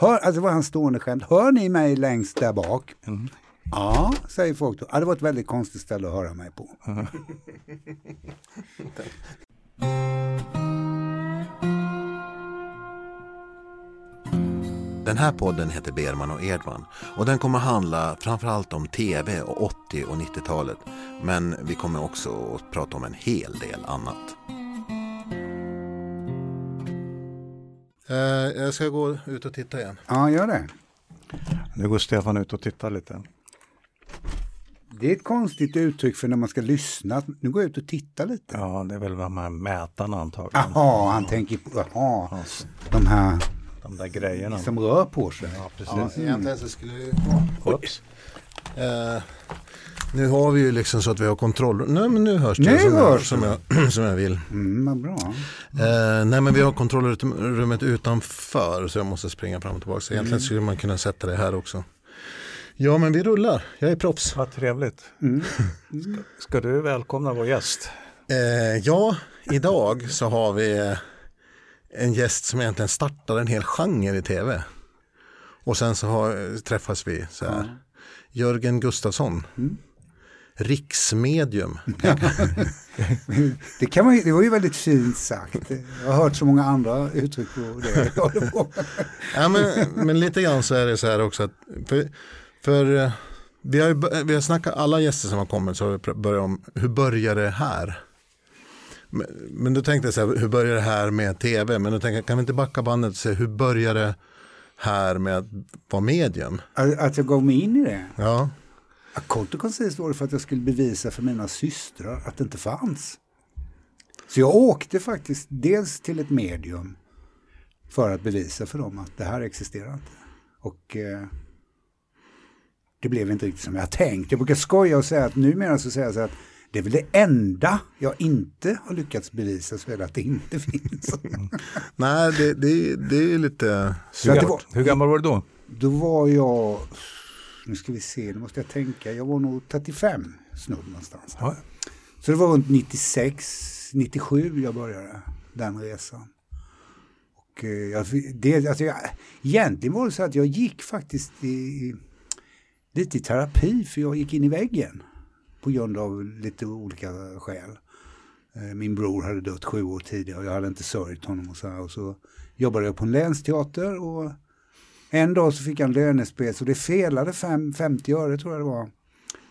Hör, alltså det var hans stående skämt. Hör ni mig längst där bak? Mm. Ja, säger folk då. Ja, det var ett väldigt konstigt ställe att höra mig på. Den här podden heter Berman och Edman och den kommer handla framförallt om tv och 80 och 90-talet. Men vi kommer också att prata om en hel del annat. Jag ska gå ut och titta igen. Ja, gör det. Nu går Stefan ut och tittar lite. Det är ett konstigt uttryck för när man ska lyssna. Nu går jag ut och tittar lite. Ja, det är väl de här mätarna antagligen. Jaha, han tänker på jaha, de här De där grejerna. som rör på sig. Ja, Ja, precis. egentligen så skulle vi... Oops. Nu har vi ju liksom så att vi har kontroll. Nej men nu hörs det Nu som, jag, hörs som, jag, som jag vill. Mm, vad bra. Eh, nej men vi har kontrollrummet utanför så jag måste springa fram och tillbaka. Så egentligen skulle man kunna sätta det här också. Ja men vi rullar, jag är proffs. Vad trevligt. Mm. Ska, ska du välkomna vår gäst? Eh, ja, idag så har vi eh, en gäst som egentligen startar en hel genre i tv. Och sen så har, träffas vi så här. Jörgen Gustafsson. Riksmedium. Det, kan man, ju- det var ju väldigt fint sagt. Jag har hört så många andra uttryck på det. Ja, men, men lite grann så är det så här också att för, för eh, vi har, ju, vi har snackat, alla gäster som har kommit så har vi börjat om hur börjar det här? Men, men då tänkte jag så här, hur börjar det här med tv? Men då tänkte jag, kan vi inte backa bandet och se hur börjar det här med att vara medium? Att att jag gav mig in i det. Ja, Kort och koncist var det för att jag skulle bevisa för mina systrar att det inte fanns. Så jag åkte faktiskt dels till ett medium för att bevisa för dem att det här existerar inte. Och eh, det blev inte riktigt som jag tänkt. Jag brukar skoja och säga att numera så säger jag så att det är väl det enda jag inte har lyckats bevisa så är det att det inte finns. nej det, det, det är lite var, Hur gammal var du då? då var jag, nu ska vi se, nu måste jag tänka, jag var nog 35 snudd någonstans. Ja. Så det var runt 96, 97 jag började den resan. Och eh, jag, det, alltså jag, egentligen var det så att jag gick faktiskt i, i, lite i terapi för jag gick in i väggen på grund av lite olika skäl. Eh, Min bror hade dött sju år tidigare och jag hade inte sörjt honom och så här. Och så jobbade jag på en länsteater och en dag så fick jag en lönespec och det felade fem, 50 öre tror jag det var.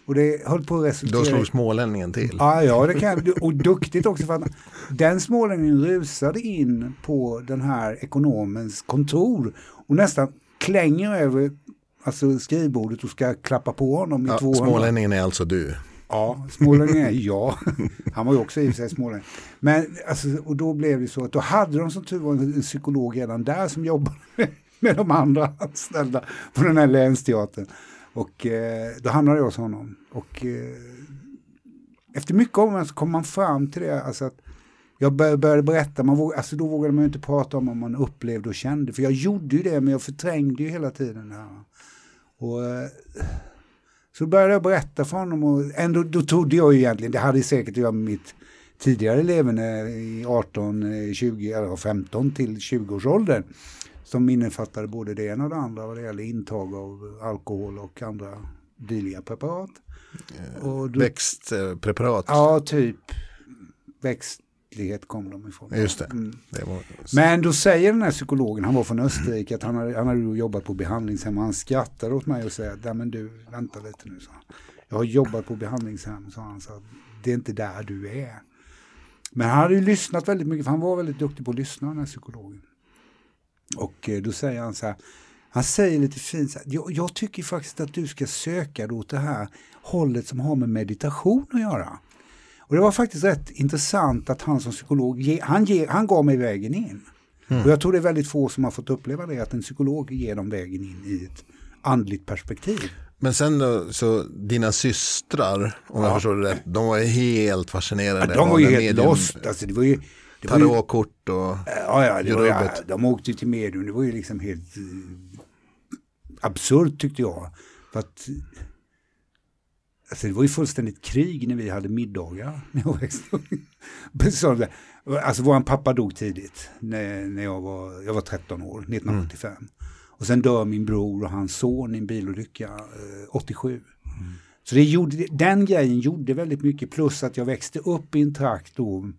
Och det höll på att resultera Då slog smålänningen till. Ja, ja, det kan. Och duktigt också för att den smålänningen rusade in på den här ekonomens kontor och nästan klänger över alltså skrivbordet och ska klappa på honom i Ja, 200. smålänningen är alltså du. Ja, smålänning är jag. Han var ju också i och för sig smålänning. Men alltså, och då blev det så att då hade de som tur var en psykolog redan där som jobbade med, de andra anställda på den här länsteatern. Och eh, då hamnade jag hos honom. Och eh, efter mycket om så kom man fram till det, alltså att jag bör- började berätta, man våg, alltså då vågade man ju inte prata om vad man upplevde och kände, för jag gjorde ju det men jag förträngde ju hela tiden det här. Och, eh, så började jag berätta för honom och ändå, då trodde jag ju egentligen, det hade säkert att göra med mitt tidigare leverne, i 18-20, eller 15 till 20-årsåldern. Som innefattade både det ena och det andra vad det gäller intag av alkohol och andra dylika preparat. Och då, Växtpreparat. ja, typ växtlighet kom de ifrån. Just det. Mm. det var, Men då säger den här psykologen, han var från Österrike, att han hade, han hade jobbat på behandlingshem och han skrattade åt mig och säger, nej men du, vänta lite nu, så. Jag har jobbat på behandlingshem, sa han, så det är inte där du är. Men han hade ju lyssnat väldigt mycket, för han var väldigt duktig på att lyssna, den här psykologen. Och eh, då säger han så här, han säger lite fint så här, jag, jag tycker faktiskt att du ska söka dig åt det här hållet som har med meditation att göra. Och det var faktiskt rätt intressant att han som psykolog, ge, han, ge, han gav mig vägen in. Och jag tror det är väldigt få som har fått uppleva det, att en psykolog ger dem vägen in i ett andligt perspektiv. Men sen då, så dina systrar, om jag förstår det rätt, de var helt fascinerade. Ja, de var ju helt medium, lost. Alltså, det var ju, Tarotkort och... ja, ja, det var rubbet. de åkte till medium, det var ju liksom helt eh, absurt tyckte jag. För att, alltså, det var ju fullständigt krig när vi hade middagar när jag växte upp. Alltså vår pappa dog tidigt, när, när jag, var, jag var 13 år, 1975. Och sen dör min bror och hans son i en bilolycka eh, 87. Så det gjorde, den grejen gjorde väldigt mycket, plus att jag växte upp i en trakt då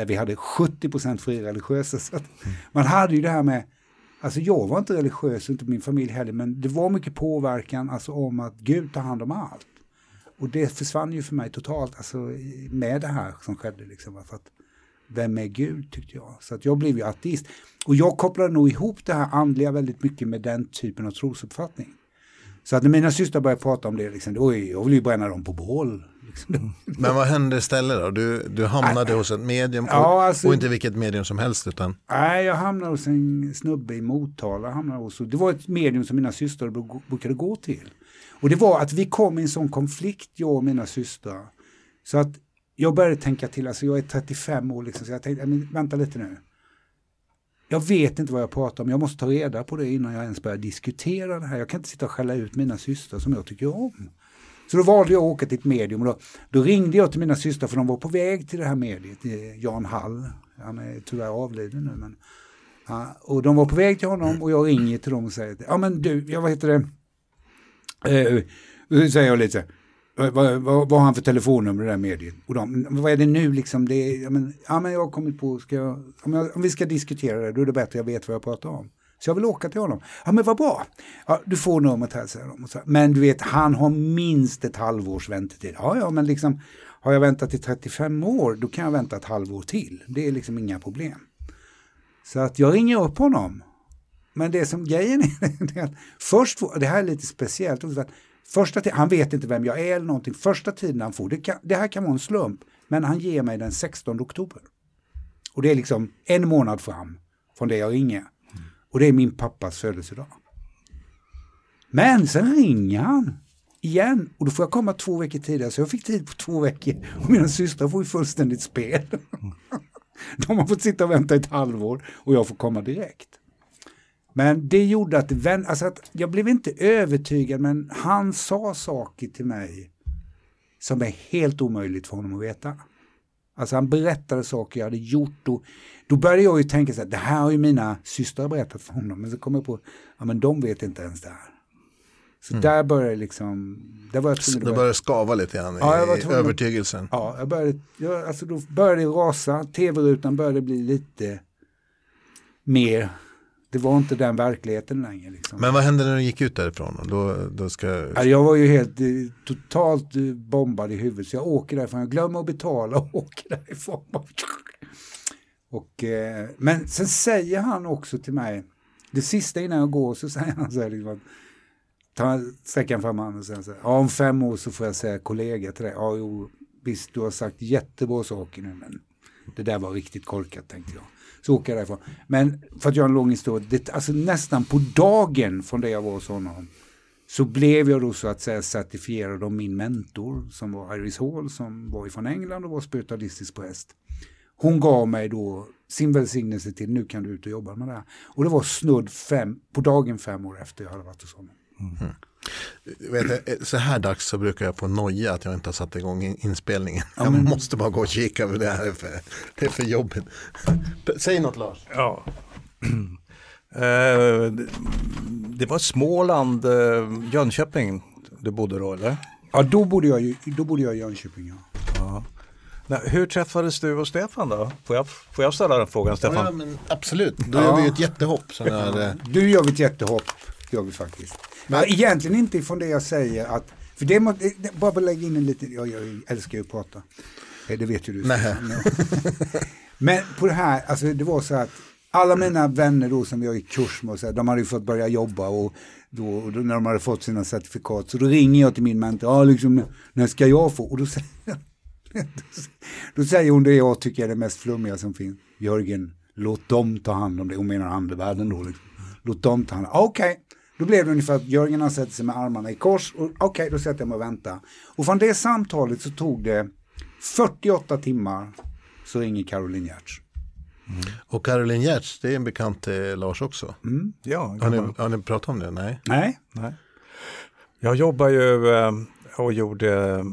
där vi hade 70 fri religiösa. Så att Man hade ju det här med, alltså jag var inte religiös, och inte min familj heller, men det var mycket påverkan alltså om att Gud tar hand om allt. Och det försvann ju för mig totalt, alltså med det här som skedde. Liksom, för att, vem är Gud tyckte jag. Så att jag blev ju ateist. Och jag kopplade nog ihop det här andliga väldigt mycket med den typen av trosuppfattning. Så att när mina systrar började prata om det, liksom, oj, jag vill ju bränna dem på bål. Liksom. Men vad hände istället då? Du, du hamnade hos ett medium och, Ja, alltså- och inte vilket medium som helst utan Nej, jag hamnade hos en snubbe i Motala. Hamnade hos, det var ett medium som mina systrar bru- brukade gå till. Och det var att vi kom i en sån konflikt, jag och mina systrar. Så att jag började tänka till, alltså jag är 35 år, liksom, så jag tänkte, men, vänta lite nu. Jag vet inte vad jag pratar om, jag måste ta reda på det innan jag ens börjar diskutera det här. Jag kan inte sitta och skälla ut mina systrar som jag tycker om. Så då valde jag att åka till ett medium och då, då ringde jag till mina systrar för de var på väg till det här mediet, eh, Jan Hall. Han är tyvärr avliden nu men Ja, och de var på väg till honom och jag ringer till dem och säger, ja men du, jag vad heter det, eh, då säger jag lite så här, vad, vad, vad har han för telefonnummer det där mediet? Och de, vad är det nu liksom, det är, ja, men, ja men jag har kommit på, ska jag, om, jag, om vi ska diskutera det, då är det bättre att jag vet vad jag pratar om. Så jag vill åka till honom. Ja men vad bra, ja, du får numret här säger de. Men du vet, han har minst ett halvårs väntetid. Ja ja, men liksom, har jag väntat i 35 år, då kan jag vänta ett halvår till. Det är liksom inga problem. Så att jag ringer upp honom. Men det som grejen är, är att först, det här är lite speciellt, också att första tiden, han vet inte vem jag är eller någonting, första tiden han får, det, kan, det här kan vara en slump, men han ger mig den 16 oktober. Och det är liksom en månad fram från det jag ringer. Och det är min pappas födelsedag. Men sen ringer han igen och då får jag komma två veckor tidigare, så jag fick tid på två veckor. Och mina systrar får ju fullständigt spel. De har fått sitta och vänta ett halvår och jag får komma direkt. Men det gjorde att, vän, alltså att jag blev inte övertygad men han sa saker till mig som är helt omöjligt för honom att veta. Alltså han berättade saker jag hade gjort och då började jag ju tänka så här, det här har ju mina systrar berättat för honom. Men så kom jag på, ja men de vet inte ens det här. Så där började liksom, där var jag tvungen att började skava lite grann Ja, i övertygelsen. Ja, jag började, jag, alltså då började det rasa, tv-rutan började bli lite mer, det var inte den verkligheten längre. Liksom. Men vad hände när du gick ut därifrån? Då, då ska... Ja, jag var ju helt eh, totalt eh, bombad i huvudet så jag åker därifrån, jag glömmer att betala och åker därifrån. Och, eh, men sen säger han också till mig, det sista innan jag går så säger han så här, liksom, ta sträckan fram handen och säger så här, ja, om fem år så får jag säga kollega till dig, ja jo, visst du har sagt jättebra saker nu men det där var riktigt korkat tänkte jag. Så åker jag därifrån. Men för att göra en lång historia, det, alltså nästan på dagen från det jag var hos honom så blev jag då så att säga certifierad av min mentor som var Iris Hall som var ifrån England och var spiritualistisk präst. Hon gav mig då sin välsignelse till nu kan du ut och jobba med det här. Och det var snudd fem, på dagen fem år efter jag hade varit hos honom. Mm-hmm. Vet, du, så här dags så brukar jag få noja att jag inte har satt igång in- inspelningen. Ja, jag men- måste bara gå och kika för det här är för, det är för jobbigt. Säg något Lars. Ja. Eh, det- var Småland, eh, Jönköping du bodde då eller? Ja, då bodde jag, då bodde jag i Jönköping. Ja. Ja. Nej, hur träffades du och Stefan då? Får jag, får jag ställa den frågan Stefan? Ja, men absolut, då Ja. gör vi ett jättehopp. När, eh, Du gör vi ett jättehopp, gör vi faktiskt. Men, egentligen inte ifrån det jag säger att, för det, må, bara lägga in en liten, jag, jag älskar ju att prata. Eh, Det vet ju du. Nej. Men på det här, alltså det var så att alla mina vänner då som jag gick kurs med, så här, de hade ju fått börja jobba och då, och då när de hade fått sina certifikat så då ringer jag till min mentor, ja liksom när ska jag få? Och då säger, då säger hon det jag tycker är det mest flummiga som finns. Jörgen, låt dem ta hand om det. Hon menar andevärlden då. Liksom. Låt dem ta hand om det. Okej, då blev det ungefär att Jörgen han sätter sig med armarna i kors. och Okej, då sätter jag mig och väntar. Och från det samtalet så tog det 48 timmar så ringer Caroline Giertz. och Caroline Giertz, det är en bekant till Lars också. Ja, Har ni, har ni pratat om det? Nej. Nej, Nej. Jag jobbar ju eh, och gjorde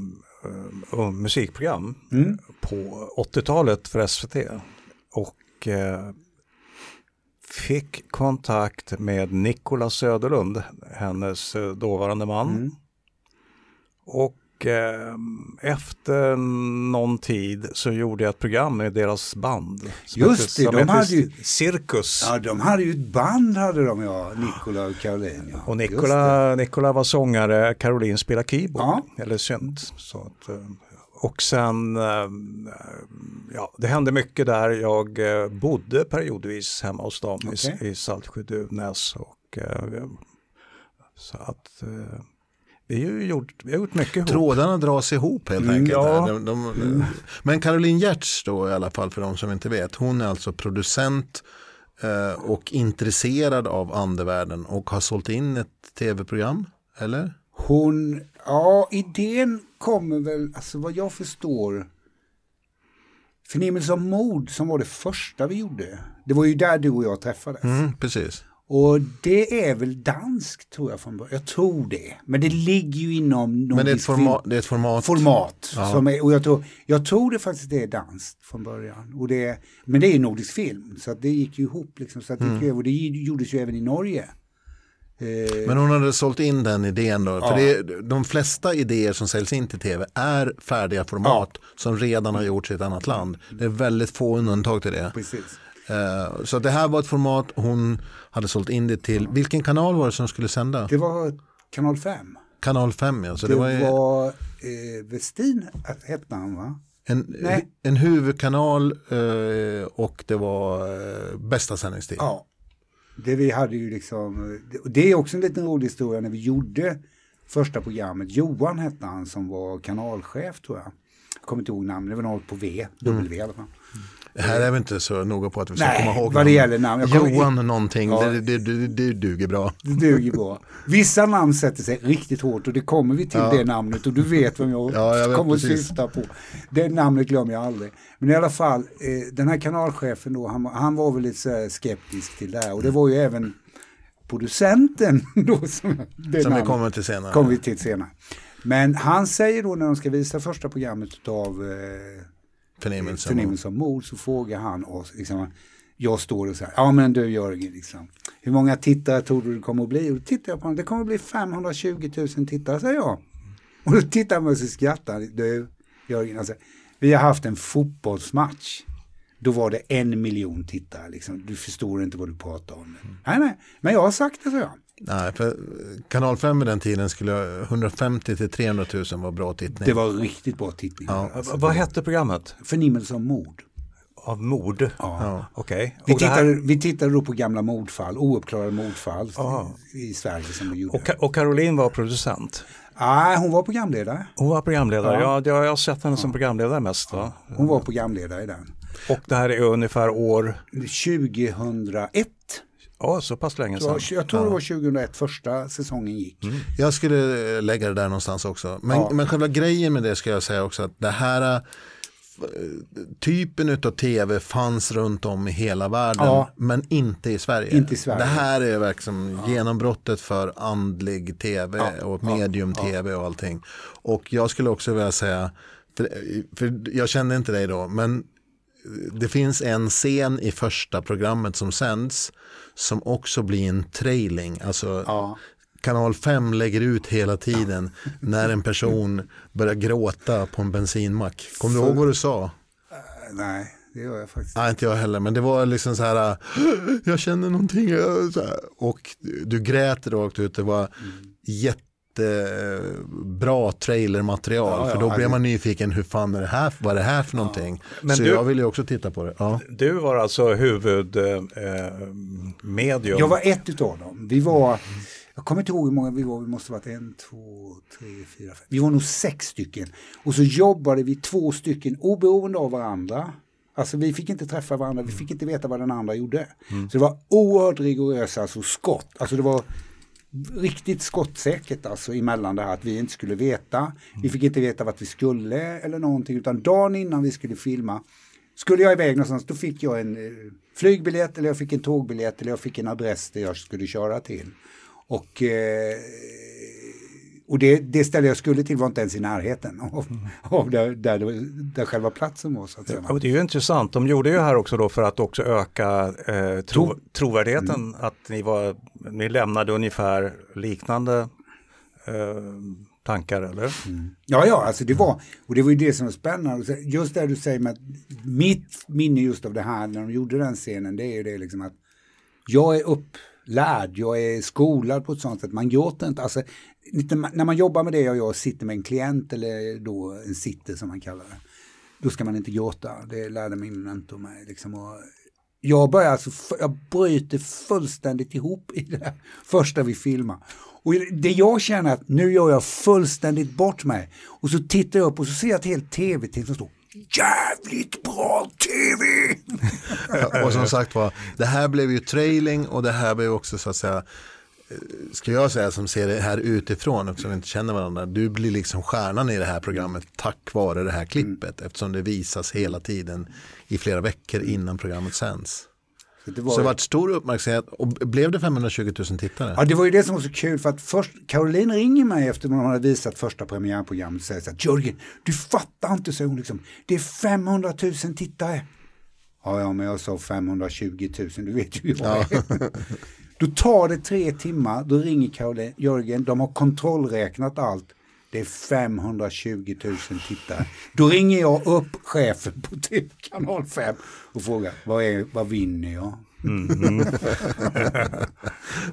eh, musikprogram på 80-talet för SVT. Och eh, fick kontakt med Nikola Söderlund, hennes eh, dåvarande man. Mm. Och eh, efter någon tid så gjorde jag ett program med deras band. Just hette- det, de hade ju- Cirkus. Ja, de hade ju ett band hade de ja, Nikola och Caroline. Ja. Och. Nikola, Nikola var sångare, Caroline spelade keyboard, Ja. eller synt. Så att, eh, och sen, eh, ja det hände mycket där. Jag eh, bodde periodvis hemma hos dem i- Okej. i Saltsjö-Duvnäs. Och, eh, så att vi har ju gjort, vi har gjort mycket ihop. Trådarna dras ihop helt enkelt. ja. här. De, de, Men Caroline Giertz då i alla fall för de som inte vet. Hon är alltså producent eh, och intresserad av andevärlden och har sålt in ett tv-program. Eller? Hon, ja idén kommer väl, alltså vad jag förstår, Förnimmelse av mod som var det första vi gjorde. Det var ju där du och jag träffades. Mm, precis. Och det är väl danskt tror jag från början. Jag tror det. Men det ligger ju inom Men det är ett film- Det är ett format. format. Ja. Som är, och jag tror, jag tror det faktiskt är danskt från början. Och det, men det är ju nordisk film. Så det gick ju ihop. Liksom, så att det, gick Mm. över. Det gjordes ju även i Norge. Eh, Men hon hade sålt in den idén då. Ja. För det, de flesta idéer som säljs in till tv är färdiga format som redan har gjorts i ett annat land. Det är väldigt få undantag till det. precis. Eh, Så det här var ett format hon hade sålt in det till. Vilken kanal var det som skulle sända? Det var kanal 5. Kanal 5 ja. Så Det, det, var, ju var eh, Westin hette han va? en, Nej. en huvudkanal eh, och det var eh, bästa sändningstid. Ja. Det vi hade ju liksom, det- är också en liten rolig historia när vi gjorde första programmet. Johan hette han som var kanalchef tror jag. Jag kommer inte ihåg namnet, det var något på V, W i alla fall. Det här är vi inte så noga på att vi ska Nej, komma ihåg. vad det gäller namn. Jag kommer- Johan någonting, Ja. det, det, det, det duger bra. Det duger bra. Vissa namn sätter sig riktigt hårt och det kommer vi till Ja. det namnet och du vet vem jag, Ja, jag kommer att syfta på. Det namnet glömmer jag aldrig. Men i alla fall, eh, den här kanalchefen då, han, han var väl lite skeptisk till det här och det var ju även producenten då som, det Som vi namnet kommer till senare. kommer vi till senare. Men han säger då när de ska visa första programmet av eh, Förnimmelse. förnimmelse av mord så frågar han oss, liksom, jag står och säger, ja men du Jörgen, liksom, hur många tittare tror du det kommer att bli? Och då tittar jag på honom, det kommer att bli 520 000 tittare, säger jag. Och då tittar han på mig och skrattar du Jörgen, alltså, vi har haft en fotbollsmatch. Då var det en miljon tittare, liksom. du förstår inte vad du pratar om. Nej, nej, men jag har sagt det, så jag. Nej, för kanal 5 i den tiden skulle 150 till 300 000 vara bra tittning. Det var riktigt bra tittning. Ja. Alltså, Vad hette programmet? Förnimmelse av mord. Av mord? Ja. Ja. Okej. Vi Och det här- tittade, vi tittade då på gamla mordfall, ouppklarade mordfall Ja. i, Sverige som vi gjorde. och, och Caroline var producent. Nej, hon var programledare. Hon var programledare. Ja. Ja. jag har sett henne som programledare mest. Va? Hon var programledare i den. Och det här är ungefär år, 2001. Ja så pass länge sedan. jag tror det var 2001 första säsongen gick. Jag skulle lägga det där någonstans också. Men, Ja. men själva grejen med det ska jag säga också att det här eh, typen av tv fanns runt om i hela världen Ja. men inte i Sverige. Inte i Sverige. Det här är verkligen genombrottet för andlig tv Ja. och medium-tv och allting. Och jag skulle också vilja säga, för jag kände inte dig då, men det finns en scen i första programmet som sänds som också blir en trailing. Alltså Ja. Kanal 5 lägger ut hela tiden när en person börjar gråta på en bensinmack. Kommer du ihåg vad du sa? Eh, Nej, det gör jag faktiskt Nej, inte jag heller, men det var liksom så här, "Åh, jag känner någonting. äh", Så här. Och du grät rakt ut, det var jättebra trailermaterial. Ja, ja, för då det- man nyfiken, hur fan är det här, vad är det här för någonting? Men så du- jag ville ju också titta på det. Ja. Du var alltså huvudmedium. Eh. Jag var ett utav dem. Vi var, jag kommer inte ihåg hur många vi var, vi måste ha varit en, två, tre, fyra, fem. Vi var nog sex stycken. Och så jobbade vi två stycken oberoende av varandra. Alltså vi fick inte träffa varandra, vi fick inte veta vad den andra gjorde. Så det var oerhört rigorösa alltså, skott. Alltså det var riktigt skottsäkert alltså emellan det här att vi inte skulle veta. Vi fick inte veta vart vi skulle eller någonting utan dagen innan vi skulle filma skulle jag iväg någonstans då fick jag en eh, flygbiljett eller jag fick en tågbiljett eller jag fick en adress där jag skulle köra till. Och, eh, Och det, det ställe jag skulle till var inte ens i närheten av, av där, där, där själva platsen var. Så att säga. Ja, det är ju intressant, de gjorde ju här också då för att också öka eh, tro, trovärdigheten, mm. att ni, var, ni lämnade ungefär liknande eh, tankar eller? Mm. Ja, ja, alltså det var, och det var ju det som var spännande. Just det du säger med att mitt minne just av det här när de gjorde den scenen, det är ju det liksom att jag är lärd, jag är skolad på ett sånt sätt, man gråter inte, alltså när man jobbar med det och jag sitter med en klient eller då en sitter som man kallar det, då ska man inte gråta, det lärde min mentor mig. Liksom, och jag börjar alltså, jag bryter fullständigt ihop i det första vi filmar. Och det jag känner att nu gör jag fullständigt bort mig. Och så tittar jag upp och så ser jag ett helt tv-team som står jävligt bra tv! och som sagt var, det här blev ju trailing och det här blev också så att säga eh, ska jag säga som ser det här utifrån och som inte känner varandra, du blir liksom stjärnan i det här programmet tack vare det här klippet mm. eftersom det visas hela tiden i flera veckor innan programmet sänds. Det var... Så det var stor uppmärksamhet och blev det 520 000 tittare? Ja, det var ju det som var så kul för att först, Caroline ringer mig efter att man hade visat första premiärprogrammet och säger så här, Jörgen, du fattar inte, så hon liksom, det är 500 000 tittare. Ja, ja, men jag sa 520 000, du vet ju hur jag är. Ja. Då tar det tre timmar, då ringer Caroline, Jörgen, de har kontrollräknat allt. Det är 520 000 tittare. Då ringer jag upp chefen på TV kanal 5 och frågar vad, är, vad vinner jag? Mm.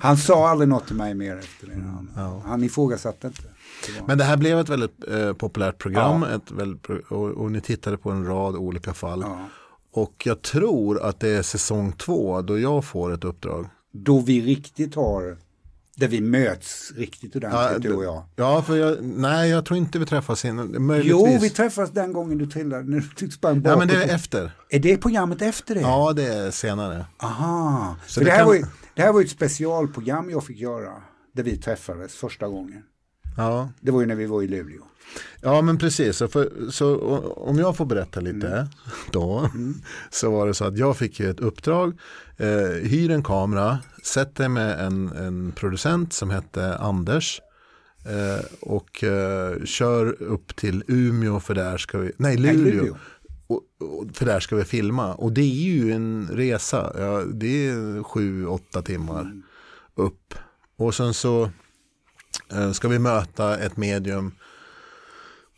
han sa aldrig något till mig mer efter det. Han, ja. han ifrågasatte inte. Det Men det här blev ett väldigt eh, populärt program ja. ett väldigt, och, och, ni tittade på en rad olika fall. Ja. Och jag tror att det är säsong två då jag får ett uppdrag. Då vi riktigt har där vi möts riktigt ordentligt, ja, du och jag. Ja, för jag, nej, jag tror inte vi träffas innan. Möjligtvis. Jo, vi träffas den gången du trillade, när du tycks sprang Ja, men det är efter. Är det programmet efter det? Ja, det är senare. Aha. Så det, det, här kan... var ju, det här var ett specialprogram jag fick göra, där vi träffades första gången. Ja. Det var ju när vi var i Luleå. Ja men precis, så, för, så om jag får berätta lite mm. då. Mm. Så var det så att jag fick ett uppdrag, eh, hyr en kamera, sätter med en, en producent som hette Anders. Eh, och eh, kör upp till Umeå för där ska vi, nej Luleå. Nej, Luleå. Och, och, för där ska vi filma. Och det är ju en resa, ja, det är sju, åtta timmar mm. upp. Och sen så ska vi möta ett medium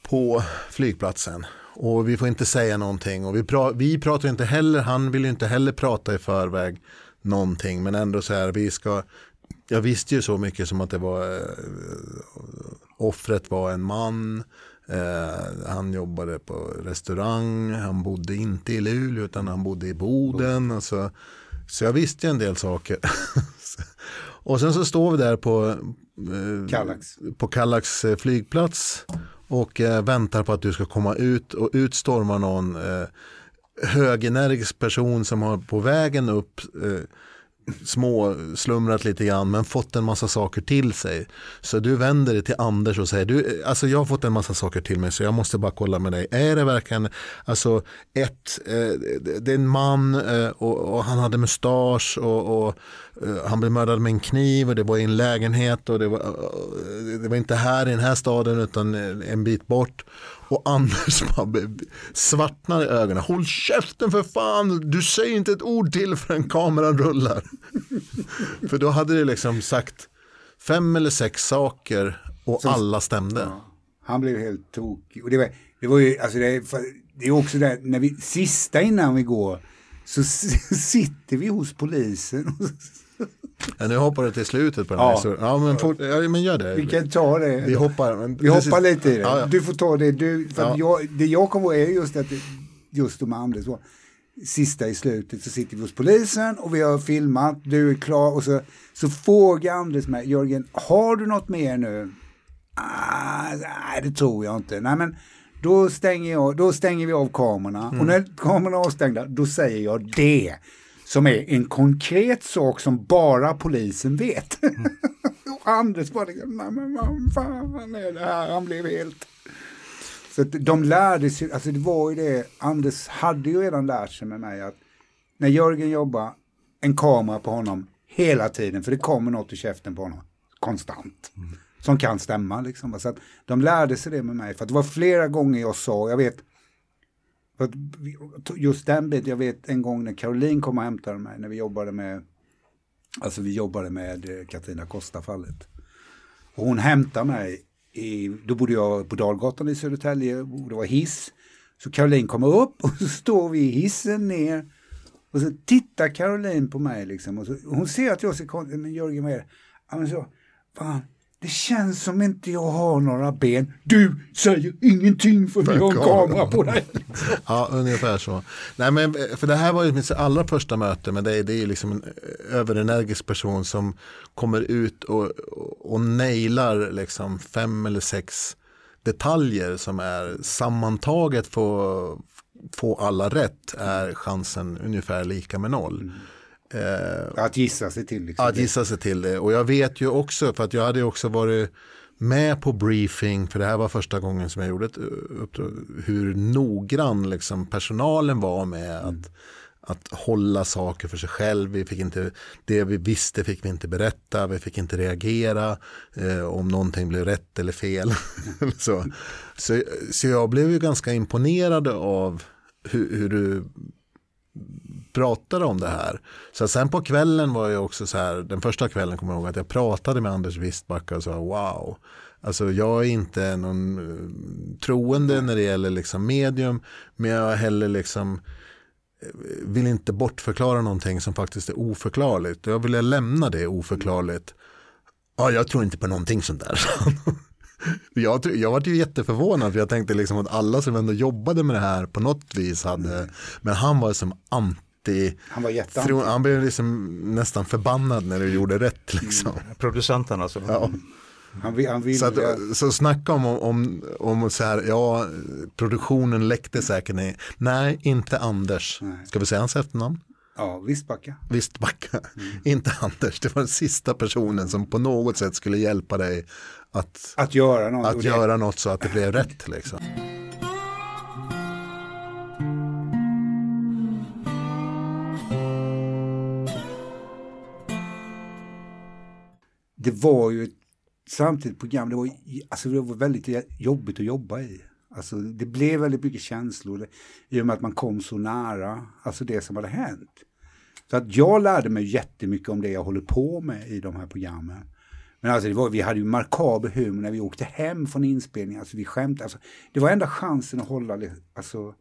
på flygplatsen. Och vi får inte säga någonting och vi, pra vi pratar inte heller, han vill ju inte heller prata i förväg någonting men ändå så här, vi ska, jag visste ju så mycket som att det var, eh, offret var en man, eh, han jobbade på restaurang, han bodde inte i Luleå utan han bodde i Boden. Alltså, så jag visste ju en del saker. och sen så står vi där på, eh, Kallax. på Kallax eh, flygplats och eh, väntar på att du ska komma ut och utstormar någon eh, högenergisk person som har på vägen upp eh, småslumrat lite grann men fått en massa saker till sig. Så du vänder dig till Anders och säger, du, alltså jag har fått en massa saker till mig så jag måste bara kolla med dig. Är det verkligen, alltså ett, eh, det är en man eh, och, och, han hade mustasch och, och eh, han blev mördad med en kniv och det var i en lägenhet och det var, eh, det var inte här i den här staden utan en bit bort. Och Anders bara svartnar i ögonen. Håll käften för fan, du säger inte ett ord till förrän kameran rullar. för då hade det liksom sagt fem eller sex saker och Som, alla stämde. Ja, han blev helt tokig. Och det var, det var ju, alltså det, det är också det, när vi, sista innan vi går, så sitter vi hos polisen Ja, nu hoppar du till slutet på den här ja. ja, men, fort, ja, men gör det. Vi kan ta det. Vi hoppar, vi hoppar lite i det. Ja, du får ta det. Du, för jag, det jag kommer ihåg är just att just de Anders så, sista i slutet så sitter vi hos polisen och vi har filmat, du är klar och så, så frågar Anders mig, Jörgen, har du något mer nu? Ah, nej, det tror jag inte. Nej, men då stänger, jag, då stänger vi av kamerorna mm. och när kamerorna är avstängda, då säger jag det som är en konkret sak som bara polisen vet. Mm. och Anders bara, nej men vad fan är det här? Han blev helt... Så de lärde sig, alltså det var ju det, Anders hade ju redan lärt sig med mig att när Jörgen jobbar, en kamera på honom hela tiden, för det kommer något i käften på honom, konstant. Mm. som kan stämma. Liksom. Så att de lärde sig det med mig, för att det var flera gånger jag sa, jag vet, just den biten, jag vet en gång när Caroline kom och hämtade mig, när vi jobbade med, alltså vi jobbade med eh, Katarina Costa-fallet. Och hon hämtade mig, i, då bodde jag på Dalgatan i Södertälje, och det var hiss. Så Caroline kommer upp och så står vi i hissen ner och så tittar Caroline på mig liksom. Och så, hon ser att jag ser konstig men Jörgen vad är det? Ja, men så, fan, det känns som inte jag har några ben. Du säger ingenting för vi har en kamera på dig. ja, ungefär så. Nej, men, för det här var ju mitt allra första möte med dig. Det är liksom en överenergisk person som kommer ut och, och, och nailar liksom fem eller sex detaljer som är sammantaget få, få alla rätt är chansen ungefär lika med noll. Mm. Eh, att gissa sig till. Liksom. Att gissa sig till det. Och jag vet ju också, för att jag hade också varit med på briefing, för det här var första gången som jag gjorde ett uppdrag, hur noggrann liksom personalen var med mm. att, att hålla saker för sig själv. Vi fick inte, det vi visste fick vi inte berätta, vi fick inte reagera eh, om någonting blev rätt eller fel. så, så, så jag blev ju ganska imponerad av hur, hur du pratade om det här. Så sen på kvällen var jag också så här, den första kvällen kommer jag ihåg att jag pratade med Anders Wistbacka och sa wow. Alltså jag är inte någon uh, troende när det gäller liksom medium, men jag heller liksom eh, vill inte bortförklara någonting som faktiskt är oförklarligt. Jag ville lämna det oförklarligt. Ja, jag tror inte på någonting sånt där. Jag, jag var ju jätteförvånad för jag tänkte liksom att alla som ändå jobbade med det här på något vis hade, mm. men han var som anti han var jätteanti. Han blev liksom nästan förbannad när du gjorde rätt. Liksom. Mm. Producenten alltså. Ja. Han vill, han vill, så, att, så snacka om, om, om så här, ja, produktionen läckte säkert. Nej, nej inte Anders. Nej. Ska vi säga hans efternamn? Ja, Vistbacka. Vistbacka, mm. inte Anders. Det var den sista personen som på något sätt skulle hjälpa dig att, att, göra, något, att göra något så att det blev rätt. Liksom. Det var ju ett samtidigt program, det var, alltså det var väldigt jobbigt att jobba i. Alltså det blev väldigt mycket känslor i och med att man kom så nära, alltså det som hade hänt. Så att jag lärde mig jättemycket om det jag håller på med i de här programmen. Men alltså det var, vi hade ju markaber humor när vi åkte hem från inspelningen, alltså vi skämtade. Alltså, det var enda chansen att hålla, alltså,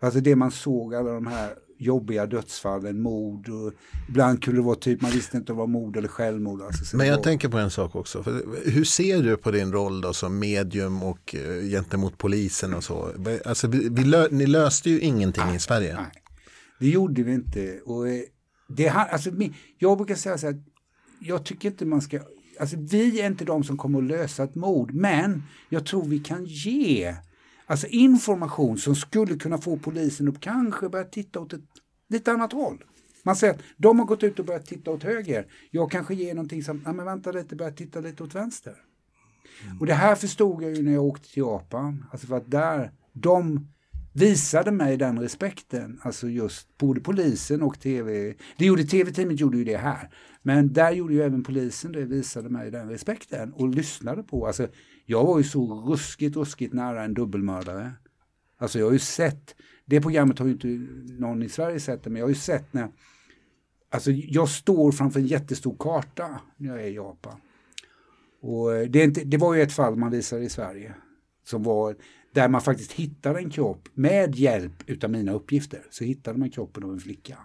alltså det man såg, alla de här jobbiga dödsfallen, mord och ibland kunde det vara typ, man visste inte om det var mord eller självmord. Alltså, Men jag var... tänker på en sak också, För hur ser du på din roll då som medium och uh, gentemot polisen och så? Alltså, vi, vi lö ni löste ju ingenting nej, i Sverige. Nej, det gjorde vi inte. Och, eh, det, alltså, jag brukar säga så här, jag tycker inte man ska Alltså vi är inte de som kommer att lösa ett mord, men jag tror vi kan ge Alltså information som skulle kunna få polisen att kanske börja titta åt ett lite annat håll. Man säger att de har gått ut och börjat titta åt höger. Jag kanske ger någonting som, nej men vänta lite, börja titta lite åt vänster. Mm. Och det här förstod jag ju när jag åkte till Japan. Alltså för att där, de visade mig den respekten, alltså just både polisen och tv. Det gjorde tv-teamet gjorde ju det här. Men där gjorde ju även polisen det, visade mig den respekten och lyssnade på. Alltså, jag var ju så ruskigt, ruskigt nära en dubbelmördare. Alltså jag har ju sett, det programmet har ju inte någon i Sverige sett det, men jag har ju sett när, alltså jag står framför en jättestor karta när jag är i Japan. Och eh, det, inte, det var ju ett fall man visade i Sverige, som var där man faktiskt hittade en kropp med hjälp utav mina uppgifter. Så hittade man kroppen av en flicka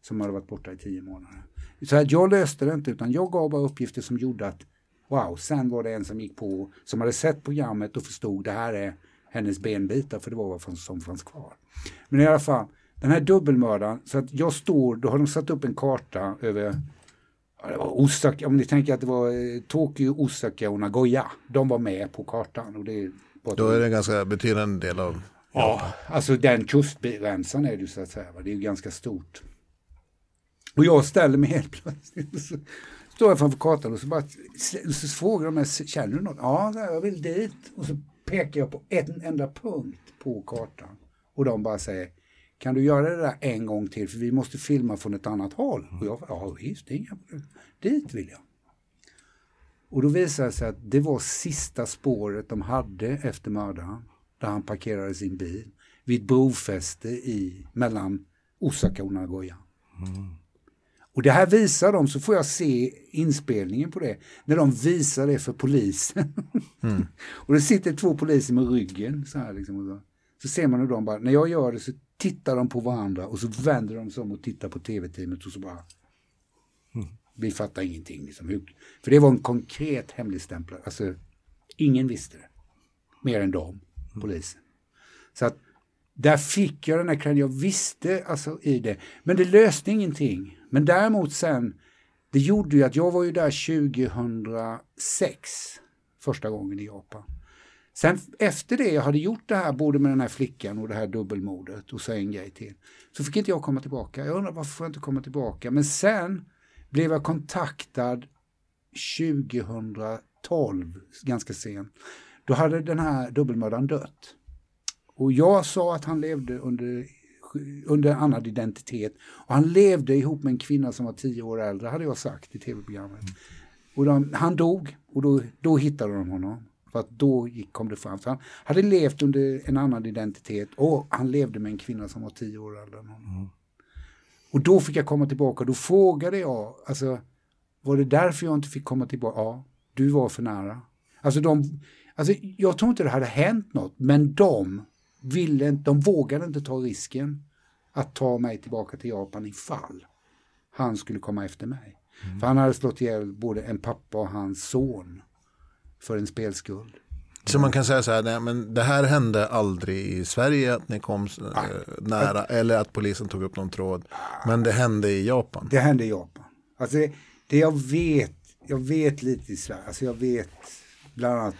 som hade varit borta i tio månader. Så att jag löste det inte utan jag gav bara uppgifter som gjorde att wow, sen var det en som gick på som hade sett programmet och förstod det här är hennes benbitar för det var vad som fanns kvar. Men i alla fall, den här dubbelmördaren, så att jag står, då har de satt upp en karta över det var Osaka, om ni tänker att det var eh, Tokyo, Osaka och Nagoya. De var med på kartan. Och det då är det en ganska betydande del av Ja, alltså den kustrensan är det ju så att säga. Det är ju ganska stort. Och jag ställer mig helt plötsligt. Så står jag framför kartan och så, bara, så frågar de mig, känner du något? Ja, jag vill dit. Och så pekar jag på en enda punkt på kartan. Och de bara säger, kan du göra det där en gång till för vi måste filma från ett annat håll? Och jag, ja visst, det är inga Dit vill jag. Och då visade det sig att det var sista spåret de hade efter mördaren. Där han parkerade sin bil vid brofäste i, mellan Osaka och Nagoya. Mm. Och det här visar de, så får jag se inspelningen på det, när de visar det för polisen. Mm. och det sitter två poliser med ryggen så här liksom. Så. så ser man hur de bara, när jag gör det så tittar de på varandra och så vänder de sig om och tittar på tv-teamet och så bara mm. Vi fattar ingenting. Liksom. För det var en konkret hemligstämplad, alltså ingen visste det. Mer än de, polisen. Så att där fick jag den här kredden, jag visste alltså i det. Men det löste ingenting. Men däremot sen, det gjorde ju att jag var ju där 2006 första gången i Japan. Sen efter det jag hade gjort det här, både med den här flickan och det här dubbelmordet och så en grej till, så fick inte jag komma tillbaka. Jag undrar varför får jag inte komma tillbaka? Men sen blev jag kontaktad 2012, ganska sent. Då hade den här dubbelmördaren dött. Och jag sa att han levde under, under annan identitet. Och han levde ihop med en kvinna som var tio år äldre, hade jag sagt i tv-programmet. Mm. Och de, han dog och då, då hittade de honom. För att då gick, kom det fram. Så han hade levt under en annan identitet och han levde med en kvinna som var tio år äldre än honom. Mm. Och då fick jag komma tillbaka och då frågade jag, alltså, var det därför jag inte fick komma tillbaka? Ja, du var för nära. Alltså, de, alltså jag tror inte det hade hänt något, men de ville inte, de vågade inte ta risken att ta mig tillbaka till Japan ifall han skulle komma efter mig. Mm. För han hade slått ihjäl både en pappa och hans son för en spelskuld. Så man kan säga så här, nej, men det här hände aldrig i Sverige att ni kom ah, nära eller att polisen tog upp någon tråd. Men det hände i Japan. Det hände i Japan. Alltså det, det jag vet, jag vet lite i Sverige, alltså jag vet bland annat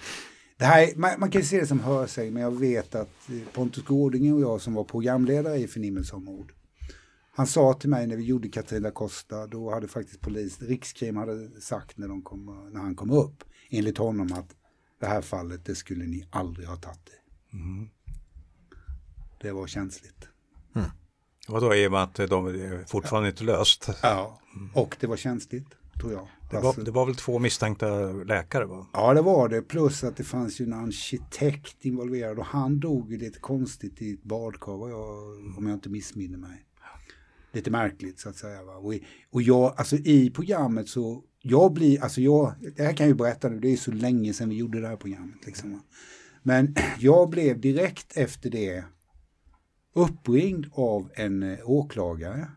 det här, man, man kan se det som hör sig, men jag vet att Pontus Gårdinge och jag som var programledare i Förnimmelse om mord, han sa till mig när vi gjorde Katarina Costa, då hade faktiskt polis, Rikskrim hade sagt när, de kom, när han kom upp, enligt honom att det här fallet, det skulle ni aldrig ha tagit det. Mm. Det var känsligt. Mm. Vadå, i och med att de fortfarande ja. inte löst? Ja, och det var känsligt tror jag. Det var, alltså, det var väl två misstänkta läkare? Va? Ja, det var det. Plus att det fanns ju en arkitekt involverad och han dog ju lite konstigt i ett badkar om jag inte missminner mig. Lite märkligt så att säga. Va? Och, och jag, alltså i programmet så, jag blir, alltså jag, det här kan jag ju berätta nu, det är så länge sedan vi gjorde det här programmet. Liksom. Men jag blev direkt efter det uppringd av en eh, åklagare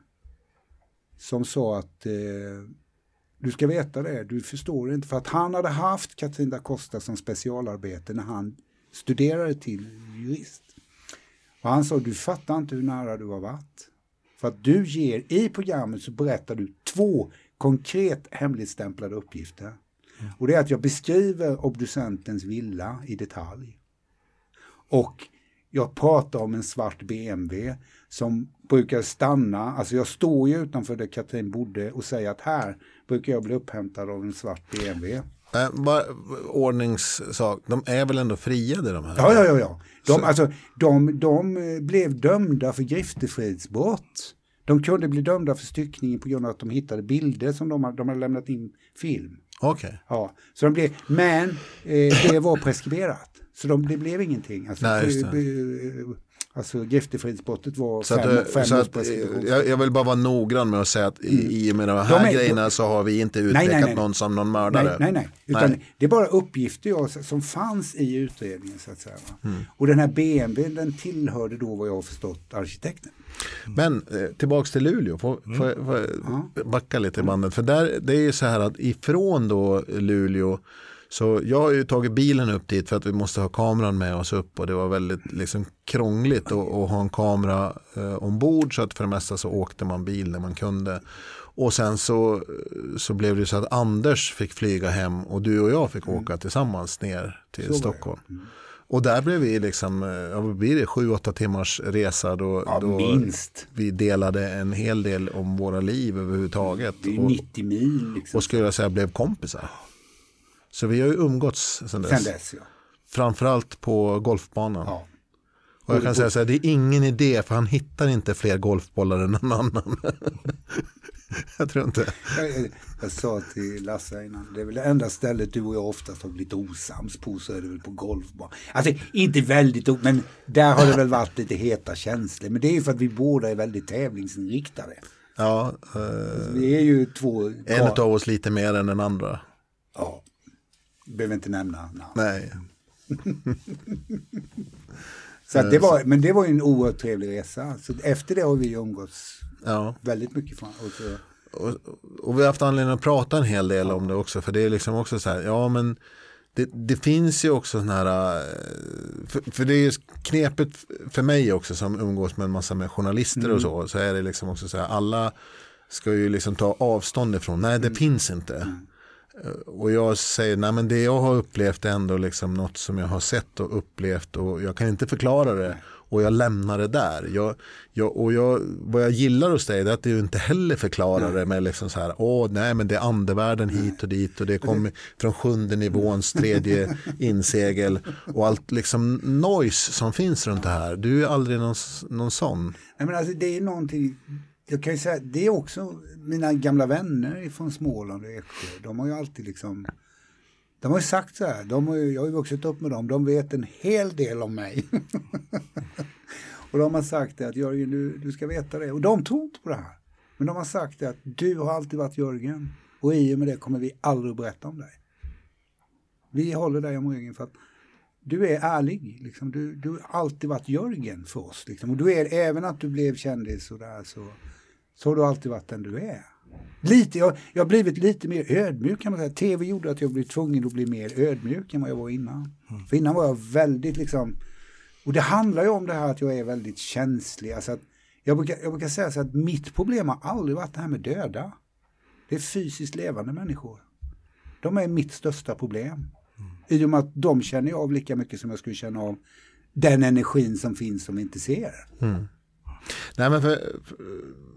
som sa att eh, du ska veta det, du förstår inte. För att han hade haft Katrin da Costa som specialarbete när han studerade till jurist. Och han sa, du fattar inte hur nära du har varit. För att du ger, i programmet så berättar du två konkret hemligstämplade uppgifter. Och det är att jag beskriver obducentens villa i detalj. Och jag pratar om en svart BMW som brukar stanna, alltså jag står ju utanför där Katrin bodde och säger att här brukar jag bli upphämtad av en svart BMW. Äh, bara, ordningssak, de är väl ändå friade de här? Ja, ja, ja. ja. De, alltså, de, de blev dömda för griftefridsbrott. De kunde bli dömda för styckning på grund av att de hittade bilder som de, de hade lämnat in film. Okej. Okay. Ja, så de blev, men eh, det var preskriberat. Så de, det blev ingenting. Alltså, Nej, Alltså griftefridsbrottet var så fem, att, fem så att, jag, jag, vill bara vara noggrann med att säga att mm. i, och med de här de grejerna så har vi inte utpekat nej, nej, nej. någon som någon mördare. Nej, nej. Utan det är bara uppgifter jag, som fanns i utredningen. Så att säga. Mm. Och den här BMW den tillhörde då vad jag har förstått arkitekten. Men eh, tillbaks till Luleå, får, mm. får, får backa lite i bandet. För där, det är ju så här att ifrån då Luleå så jag har ju tagit bilen upp dit för att vi måste ha kameran med oss upp och det var väldigt liksom, krångligt att, att ha en kamera eh, ombord så att för det mesta så åkte man bil när man kunde. Och sen så, så blev det så att Anders fick flyga hem och du och jag fick mm. åka tillsammans ner till så Stockholm. Mm. Och där blev vi liksom, eh, ja, blir det sju, åtta timmars resa då, ja, då minst. vi delade en hel del om våra liv överhuvudtaget. Det är 90 mil. Liksom. Och skulle jag säga blev kompisar. Så vi har ju umgåtts sedan dess. Sen dess ja. Framförallt på golfbanan. Ja. Och jag kan säga så här, det är ingen idé för han hittar inte fler golfbollar än någon annan. jag tror inte. Jag, jag sa till Lasse innan, det är väl det enda stället du och jag oftast har blivit osams på så är det väl på golfbanan. Alltså inte väldigt, men där har det väl varit lite heta känslor. Men det är ju för att vi båda är väldigt tävlingsinriktade. Ja, eh, vi är ju två. En av oss lite mer än den andra. Ja, behöver inte nämna namn. Nej. så det var, men det var ju en oerhört trevlig resa. Så efter det har vi umgåtts ja. väldigt mycket. Från, och, så, och, och, vi har haft anledning att prata en hel del ja. om det också. För det är liksom också så här, ja men det, det, finns ju också sådana här, eh, för, för, det är ju knepet för mig också som umgås med en massa med journalister mm. och så, så är det liksom också så här, alla ska ju liksom ta avstånd ifrån, nej det mm. finns inte. Mm. Eh, och jag säger, nej men det jag har upplevt är ändå liksom något som jag har sett och upplevt och jag kan inte förklara det och jag lämnar det där. Jag, jag, och jag, vad jag gillar hos dig är att du inte heller förklarar det med liksom så här, åh nej men det är andevärlden hit och dit och det kommer från sjunde nivåns tredje insegel och allt liksom noise som finns runt det här. Du är aldrig någon, någon sån. Nej men alltså det är någonting jag kan ju säga, det är också mina gamla vänner från Småland och Eksjö. De har ju alltid liksom, de har ju sagt så här, de har ju, jag har ju vuxit upp med dem, de vet en hel del om mig. och de har sagt det att Jörgen, du, du ska veta det. Och de tror inte på det här. Men de har sagt det att du har alltid varit Jörgen. Och i och med det kommer vi aldrig att berätta om dig. Vi håller dig om ryggen för att du är ärlig. Liksom. Du, du har alltid varit Jörgen för oss. Liksom. Och du är, även att du blev kändis och där så, så har du alltid varit den du är. Lite, jag, jag har blivit lite mer ödmjuk kan man säga. Tv gjorde att jag blev tvungen att bli mer ödmjuk än vad jag var innan. Mm. För innan var jag väldigt liksom, och det handlar ju om det här att jag är väldigt känslig. Alltså att, jag, brukar, jag brukar säga så att mitt problem har aldrig varit det här med döda. Det är fysiskt levande människor. De är mitt största problem. I och med att de känner av lika mycket som jag skulle känna av den energin som finns som vi inte ser. Mm. Nej men för,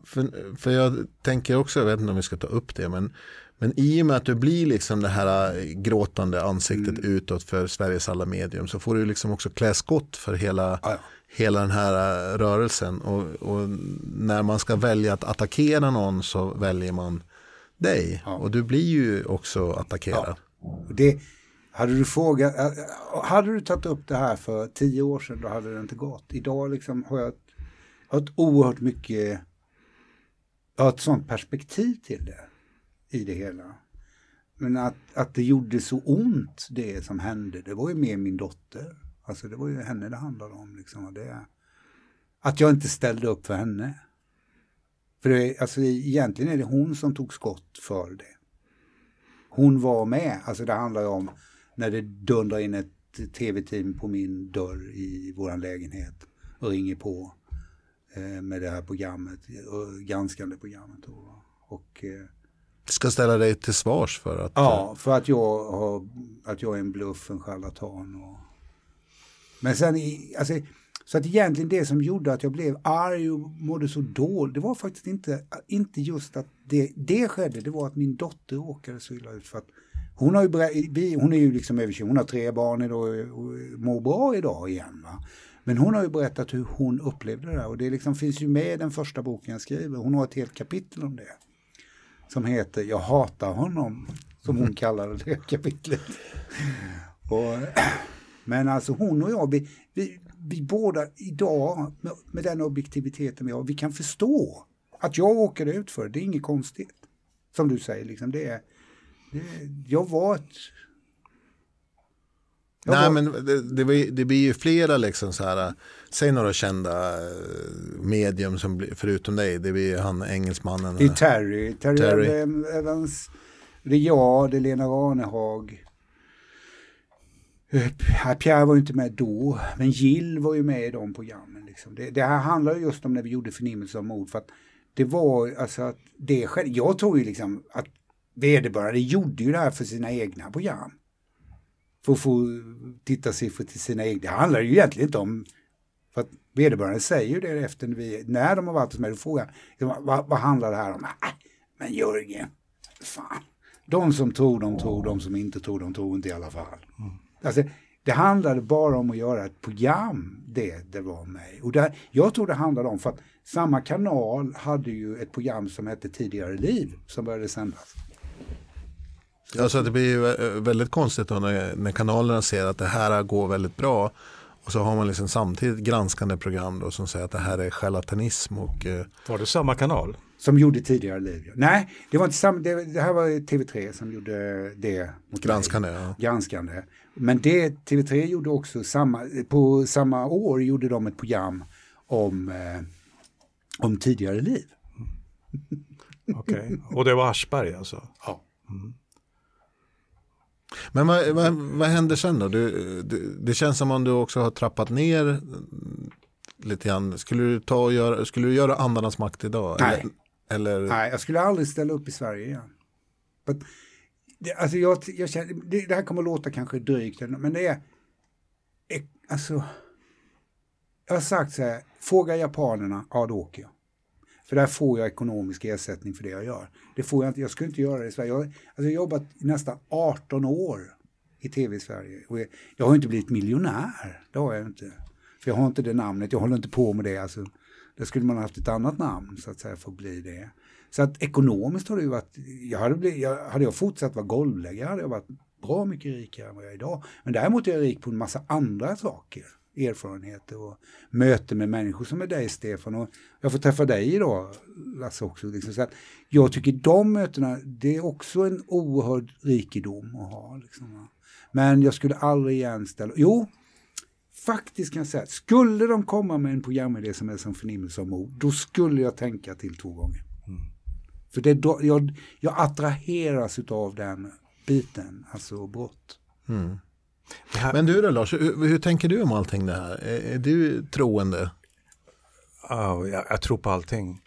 för, för jag tänker också, jag vet inte om vi ska ta upp det, men, men i och med att du blir liksom det här gråtande ansiktet mm. utåt för Sveriges alla medium så får du liksom också klä skott för hela, ah, ja. hela den här rörelsen. Och, och, när man ska välja att attackera någon så väljer man dig. Ja. Och du blir ju också attackerad. Ja. Det, hade du frågat, hade du tagit upp det här för tio år sedan då hade det inte gått. Idag liksom har jag har ett oerhört mycket, jag har ett sånt perspektiv till det i det hela. Men att, att det gjorde så ont det som hände, det var ju mer min dotter. Alltså det var ju henne det handlade om. Liksom, det, att jag inte ställde upp för henne. För det, alltså, egentligen är det hon som tog skott för det. Hon var med, alltså det handlar ju om när det dundrar in ett tv-team på min dörr i vår lägenhet och ringer på med det här programmet, granskande programmet. Och, och eh, Ska ställa dig till svars för att? Ja, för att jag, har, att jag är en bluff, en charlatan. Och, men sen, alltså, så att egentligen det som gjorde att jag blev arg och mådde så dåligt, det var faktiskt inte, inte just att det, det skedde, det var att min dotter råkade så illa ut. För att hon, har ju, hon är ju liksom över hon har tre barn idag och mår bra idag igen. Va? Men hon har ju berättat hur hon upplevde det där och det liksom finns ju med i den första boken jag skriver. Hon har ett helt kapitel om det. Som heter Jag hatar honom, som hon kallade det kapitlet. Och, men alltså hon och jag, vi, vi, vi båda idag med, med den objektiviteten vi har, vi kan förstå att jag åker ut för det, det är inget konstigt. Som du säger, liksom, det är jag var ett... Nej var... men det, det, det, blir ju flera liksom så här, säg några kända eh, medium som förutom dig, det blir han engelsmannen. Det är Terry, Terry, Terry. Evans, det är jag, det är Lena Ranehag. Eh, Pierre var ju inte med då, men Jill var ju med i de programmen. Liksom. Det, det här handlar just om när vi gjorde förnimmelse av mord. För att det var alltså att det skedde. Jag tror ju liksom att vederbörande gjorde ju det här för sina egna program. För att få tittarsiffror till sina egna. Det handlar ju egentligen inte om, för att vederbörande säger ju det efter vi, när de har varit hos mig, då frågar vad, vad handlar det här om? Äh, men Jörgen, fan. De som tror, de tror, de som inte tror, de tror inte i alla fall. Mm. Alltså, det handlade bara om att göra ett program, det det var mig. Och där, jag tror det handlade om, för att samma kanal hade ju ett program som hette Tidigare liv som började sändas. Ja, så det blir ju eh, väldigt konstigt då när, när kanalerna ser att det här går väldigt bra. Och så har man liksom samtidigt granskande program då som säger att det här är charlatanism. Och, eh... Var det samma kanal? Som gjorde tidigare liv. Nej, det var inte samma, det, det här var TV3 som gjorde det. Mot granskande. Ja. Granskande. Men det, TV3 gjorde också samma, på samma år gjorde de ett program om, eh, om tidigare liv. Okej, okay. och det var Aschberg alltså? Ja. Mm. Men vad, vad, vad händer sen då? Du, du, det känns som om du också har trappat ner lite grann. Skulle du, ta och göra, skulle du göra andarnas makt idag? Nej. Eller? Nej, jag skulle aldrig ställa upp i Sverige igen. But, det, alltså jag, jag känner, det, det, här kommer att låta kanske drygt, men det är... Alltså, jag har sagt så här, fråga japanerna, ja då åker jag. För där får jag ekonomisk ersättning för det jag gör. Det får jag inte, jag skulle inte göra det i Sverige. Jag, alltså jag har jobbat i nästan 18 år i tv i Sverige. Och jag, jag har inte blivit miljonär, det har jag inte. För jag har inte det namnet, jag håller inte på med det. Alltså, där skulle man ha haft ett annat namn så att säga för att bli det. Så att ekonomiskt har det ju varit, jag hade, blivit, jag, hade jag fortsatt vara golvläggare hade jag varit bra mycket rikare än vad jag är idag. Men däremot är jag rik på en massa andra saker erfarenheter och möten med människor som är dig Stefan. Och jag får träffa dig idag Lasse också. Liksom. Så att jag tycker de mötena, det är också en oerhörd rikedom att ha. Liksom. Men jag skulle aldrig igen ställa, jo, faktiskt kan jag säga, skulle de komma med en programidé som är som förnimmelse av mord, då skulle jag tänka till två gånger. Mm. För det, då, jag, jag attraheras av den biten, alltså brott. Mm. Men du då Lars, hur, hur, tänker du om allting det här? Är, är du troende? Oh, jag, jag tror på allting.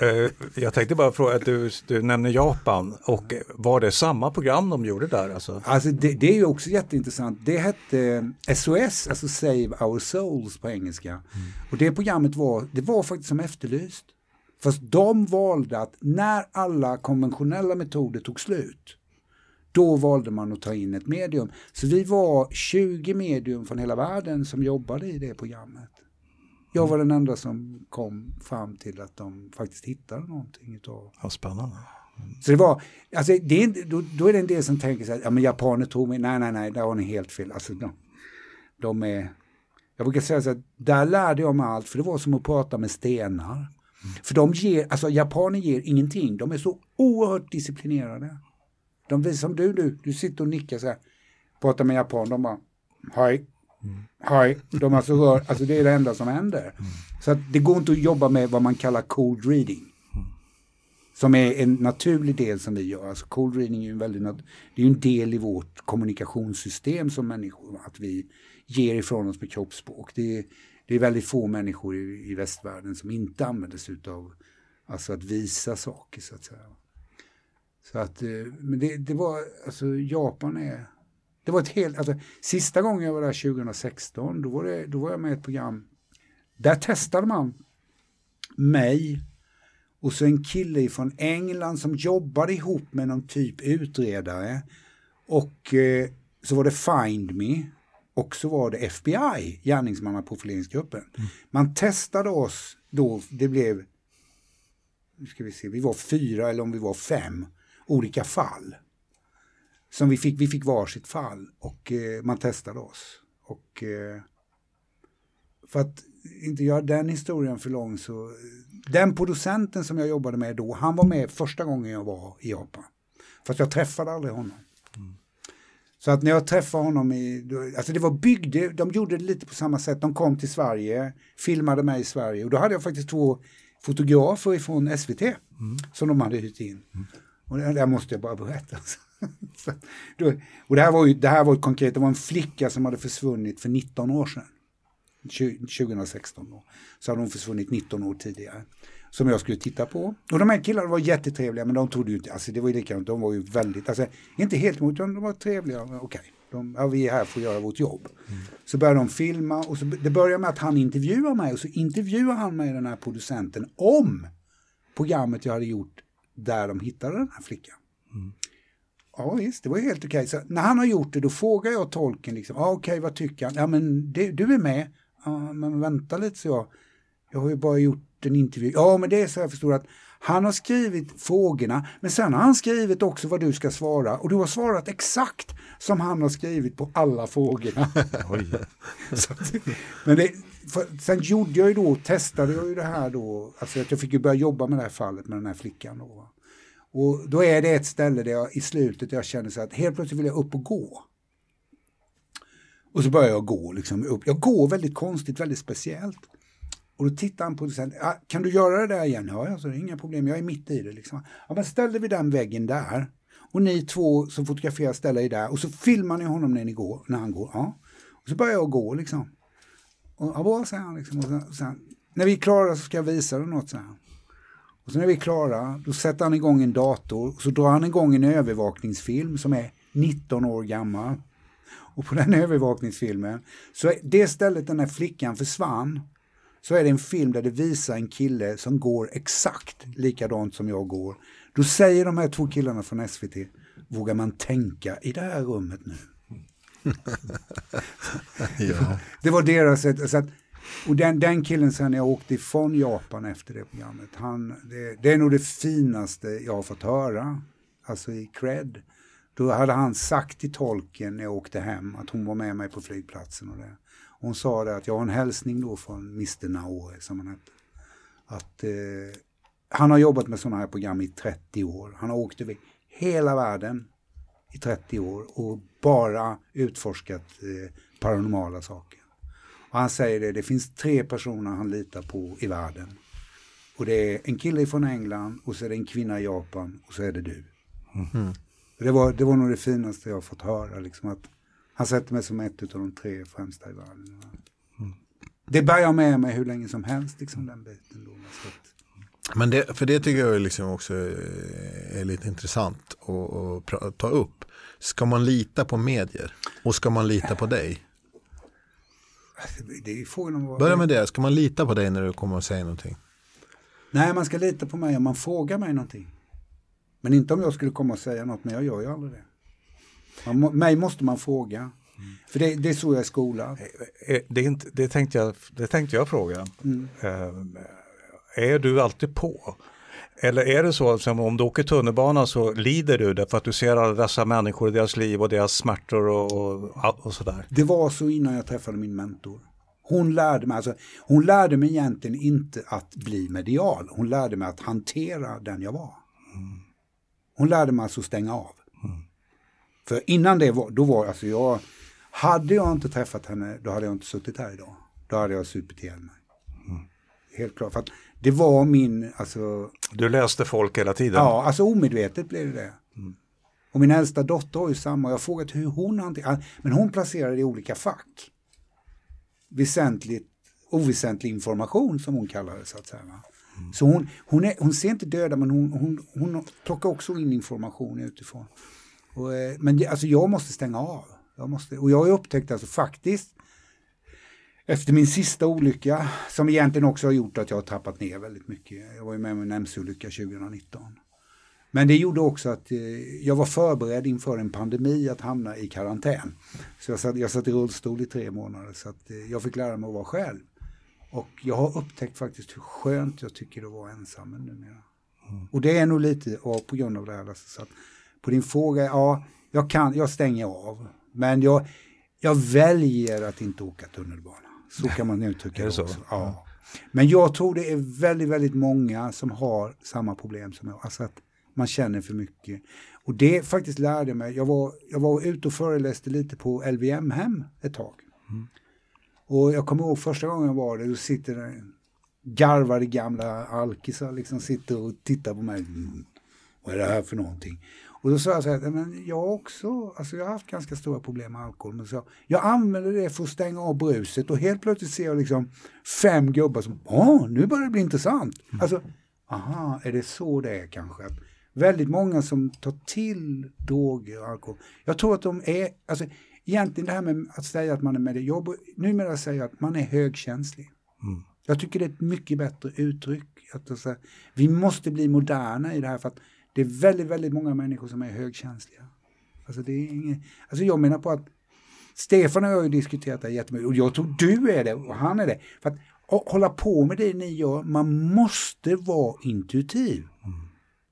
Eh, jag tänkte bara fråga, att du, du nämner Japan och var det samma program de gjorde där? Alltså? Alltså det, det är ju också jätteintressant. Det hette SOS, alltså Save Our Souls på engelska. Mm. Och det programmet var, det var faktiskt som efterlyst. Fast de valde att när alla konventionella metoder tog slut då valde man att ta in ett medium. Så vi var 20 medium från hela världen som jobbade i det programmet. Jag var den enda som kom fram till att de faktiskt hittade någonting utav. Ja, spännande. Så det var, alltså det är, då, då, är det en del som tänker så här, ja men japaner tror mig, nej nej nej, där har ni helt fel. Alltså de, de är, jag brukar säga så här, där lärde jag mig allt, för det var som att prata med stenar. Mm. För de ger, alltså japaner ger ingenting, de är så oerhört disciplinerade. De visar som du, du, du sitter och nickar så här, pratar med japan, de bara, hej, mm. hej, de alltså rör, alltså det är det enda som händer. Mm. Så att det går inte att jobba med vad man kallar cold reading. Som är en naturlig del som vi gör. Alltså cold reading är ju en väldigt, det är en del i vårt kommunikationssystem som människor, att vi ger ifrån oss med kroppsspråk. Det är, det är väldigt få människor i, i västvärlden som inte använder sig av alltså att visa saker så att säga. Så att, eh, men det, det var, alltså Japan är, det var ett helt, alltså sista gången jag var där 2016, då var, det, då var jag med i ett program, där testade man mig och så en kille från England som jobbade ihop med någon typ utredare och eh, så var det Find Me och så var det FBI, gärningsmannaprofileringsgruppen. Mm. Man testade oss då, det blev, nu ska vi se, vi var fyra eller om vi var fem olika fall. Som vi fick, vi fick varsitt fall och eh, man testade oss. Och eh, för att inte göra den historien för lång så, den producenten som jag jobbade med då, han var med första gången jag var i Japan. Fast jag träffade aldrig honom. Mm. Så att när jag träffade honom i, alltså det var byggde, de gjorde det lite på samma sätt, de kom till Sverige, filmade mig i Sverige och då hade jag faktiskt två fotografer från SVT mm. som de hade hyrt in. Mm. Och det där måste jag bara berätta. då, och det här var ju det här var konkret, det var en flicka som hade försvunnit för 19 år sedan. 2016 då. Så hade hon försvunnit 19 år tidigare. Som jag skulle titta på. Och de här killarna var jättetrevliga men de trodde ju inte, alltså det var ju likadant, de var ju väldigt, alltså inte helt emot, de var trevliga, okej. Okay. De, ja, vi är här för att göra vårt jobb. Mm. Så börjar de filma och så, det börjar med att han intervjuar mig och så intervjuar han mig, den här producenten, om programmet jag hade gjort där de hittade den här flickan. Mm. Ja visst, det var helt okej. Så när han har gjort det då frågar jag tolken, liksom, ah, okej vad tycker han? Ja men det, du är med. Ja, men vänta lite så jag. Jag har ju bara gjort en intervju. Ja, men det är så jag förstår att han har skrivit frågorna, men sen har han skrivit också vad du ska svara och du har svarat exakt som han har skrivit på alla frågorna. så, men det, för, sen gjorde jag ju då, testade jag ju det här då, alltså att jag fick ju börja jobba med det här fallet med den här flickan då. Och då är det ett ställe där jag i slutet jag känner så att helt plötsligt vill jag upp och gå. Och så börjar jag gå liksom upp. Jag går väldigt konstigt, väldigt speciellt. Och då tittar han på det sen, ah, kan du göra det där igen? Ja, alltså, det är inga problem, jag är mitt i det. Liksom. Ja, men ställde vi den väggen där och ni två som fotograferar ställer er där och så filmar ni honom när, ni går, när han går. Ja. Och så börjar jag gå liksom. Och, ja, bra, säger han. Liksom. Och sen, sen, när vi är klara så ska jag visa dig något, säger han. Och sen när vi är klara, då sätter han igång en dator och så drar han igång en övervakningsfilm som är 19 år gammal. Och på den övervakningsfilmen, så är det stället den här flickan försvann, så är det en film där det visar en kille som går exakt likadant som jag går. Då säger de här två killarna från SVT, vågar man tänka i det här rummet nu? ja. Det var deras sätt. Så att, och den, den killen sen jag åkte ifrån Japan efter det programmet, han, det, det, är nog det finaste jag har fått höra, alltså i cred. Då hade han sagt till tolken när jag åkte hem att hon var med mig på flygplatsen och det. Hon sa det att jag har en hälsning då från Mr Naore som han hette. Att eh, han har jobbat med sådana här program i 30 år. Han har åkt över hela världen i 30 år och bara utforskat eh, paranormala saker. Och han säger det, det finns tre personer han litar på i världen. Och det är en kille från England och så är det en kvinna i Japan och så är det du. Mm. Det, var, det var nog det finaste jag fått höra. Liksom att han sätter mig som ett av de tre främsta i världen. Mm. Det bär jag med mig hur länge som helst, liksom den biten. Då, Men det, för det tycker jag liksom också är lite intressant att, att ta upp. Ska man lita på medier? Och ska man lita på dig? Det är frågan om vad... Börja med det, ska man lita på dig när du kommer och säger någonting? Nej, man ska lita på mig om man frågar mig någonting. Men inte om jag skulle komma och säga något, men jag gör ju aldrig det. Man, mig måste man fråga. Mm. För det, det är så jag är i skolan. Eh, eh, det, inte, det, tänkte, jag, det tänkte jag fråga. Mm. Uh, är du alltid på? Eller är det så att om du åker tunnelbana så lider du därför att du ser alla dessa människor, deras liv och deras smärtor och, och, och sådär? Det var så innan jag träffade min mentor. Hon lärde mig, alltså, hon lärde mig egentligen inte att bli medial. Hon lärde mig att hantera den jag var. Mm. Hon lärde mig alltså att stänga av. För innan det var, då var alltså jag, hade jag inte träffat henne, då hade jag inte suttit här idag. Då hade jag supit ihjäl mig. Mm. Helt klart. För att det var min, alltså... Du läste folk hela tiden? Ja, alltså omedvetet blev det det. Mm. Och min äldsta dotter har ju samma, jag har frågat hur hon hanterar, men hon placerade i olika fack. Väsentligt, oväsentlig information som hon kallar det så att säga. Mm. Så hon, hon, är, hon ser inte döda men hon, hon, hon plockar också in information utifrån. Och, eh, men alltså jag måste stänga av. Jag måste, och jag har upptäckt alltså faktiskt efter min sista olycka, som egentligen också har gjort att jag har trappat ner väldigt mycket. Jag var ju med om en mc-olycka 2019. Men det gjorde också att eh, jag var förberedd inför en pandemi att hamna i karantän. Så jag satt, jag satt i rullstol i tre månader så att eh, jag fick lära mig att vara själv. Och jag har upptäckt faktiskt hur skönt jag tycker det att vara ensam numera. Mm. Och det är nog lite på grund av det här. Så att på din fråga, ja, jag, kan, jag stänger av. Men jag, jag väljer att inte åka tunnelbana. Så kan man uttrycka det, det också. Ja. Men jag tror det är väldigt, väldigt många som har samma problem som jag. Alltså att man känner för mycket. Och det faktiskt lärde mig, jag var, jag var ute och föreläste lite på LVM-hem ett tag. Mm. Och jag kommer ihåg första gången jag var där, då sitter det garvade gamla alkisar liksom sitter och tittar på mig. Mm, vad är det här för någonting? Och då sa jag så här, men jag också, alltså jag har haft ganska stora problem med alkohol. Men så, jag använder det för att stänga av bruset och helt plötsligt ser jag liksom fem gubbar som, åh, nu börjar det bli intressant. Mm. Alltså, aha, är det så det är kanske? Väldigt många som tar till droger och alkohol. Jag tror att de är, alltså egentligen det här med att säga att man är med det, jag numera säger att man är högkänslig. Mm. Jag tycker det är ett mycket bättre uttryck. Att, alltså, vi måste bli moderna i det här för att det är väldigt, väldigt många människor som är högkänsliga. Alltså, det är inget, alltså jag menar på att Stefan och jag har ju diskuterat det jättemycket och jag tror du är det och han är det. För att hålla på med det ni gör, man måste vara intuitiv.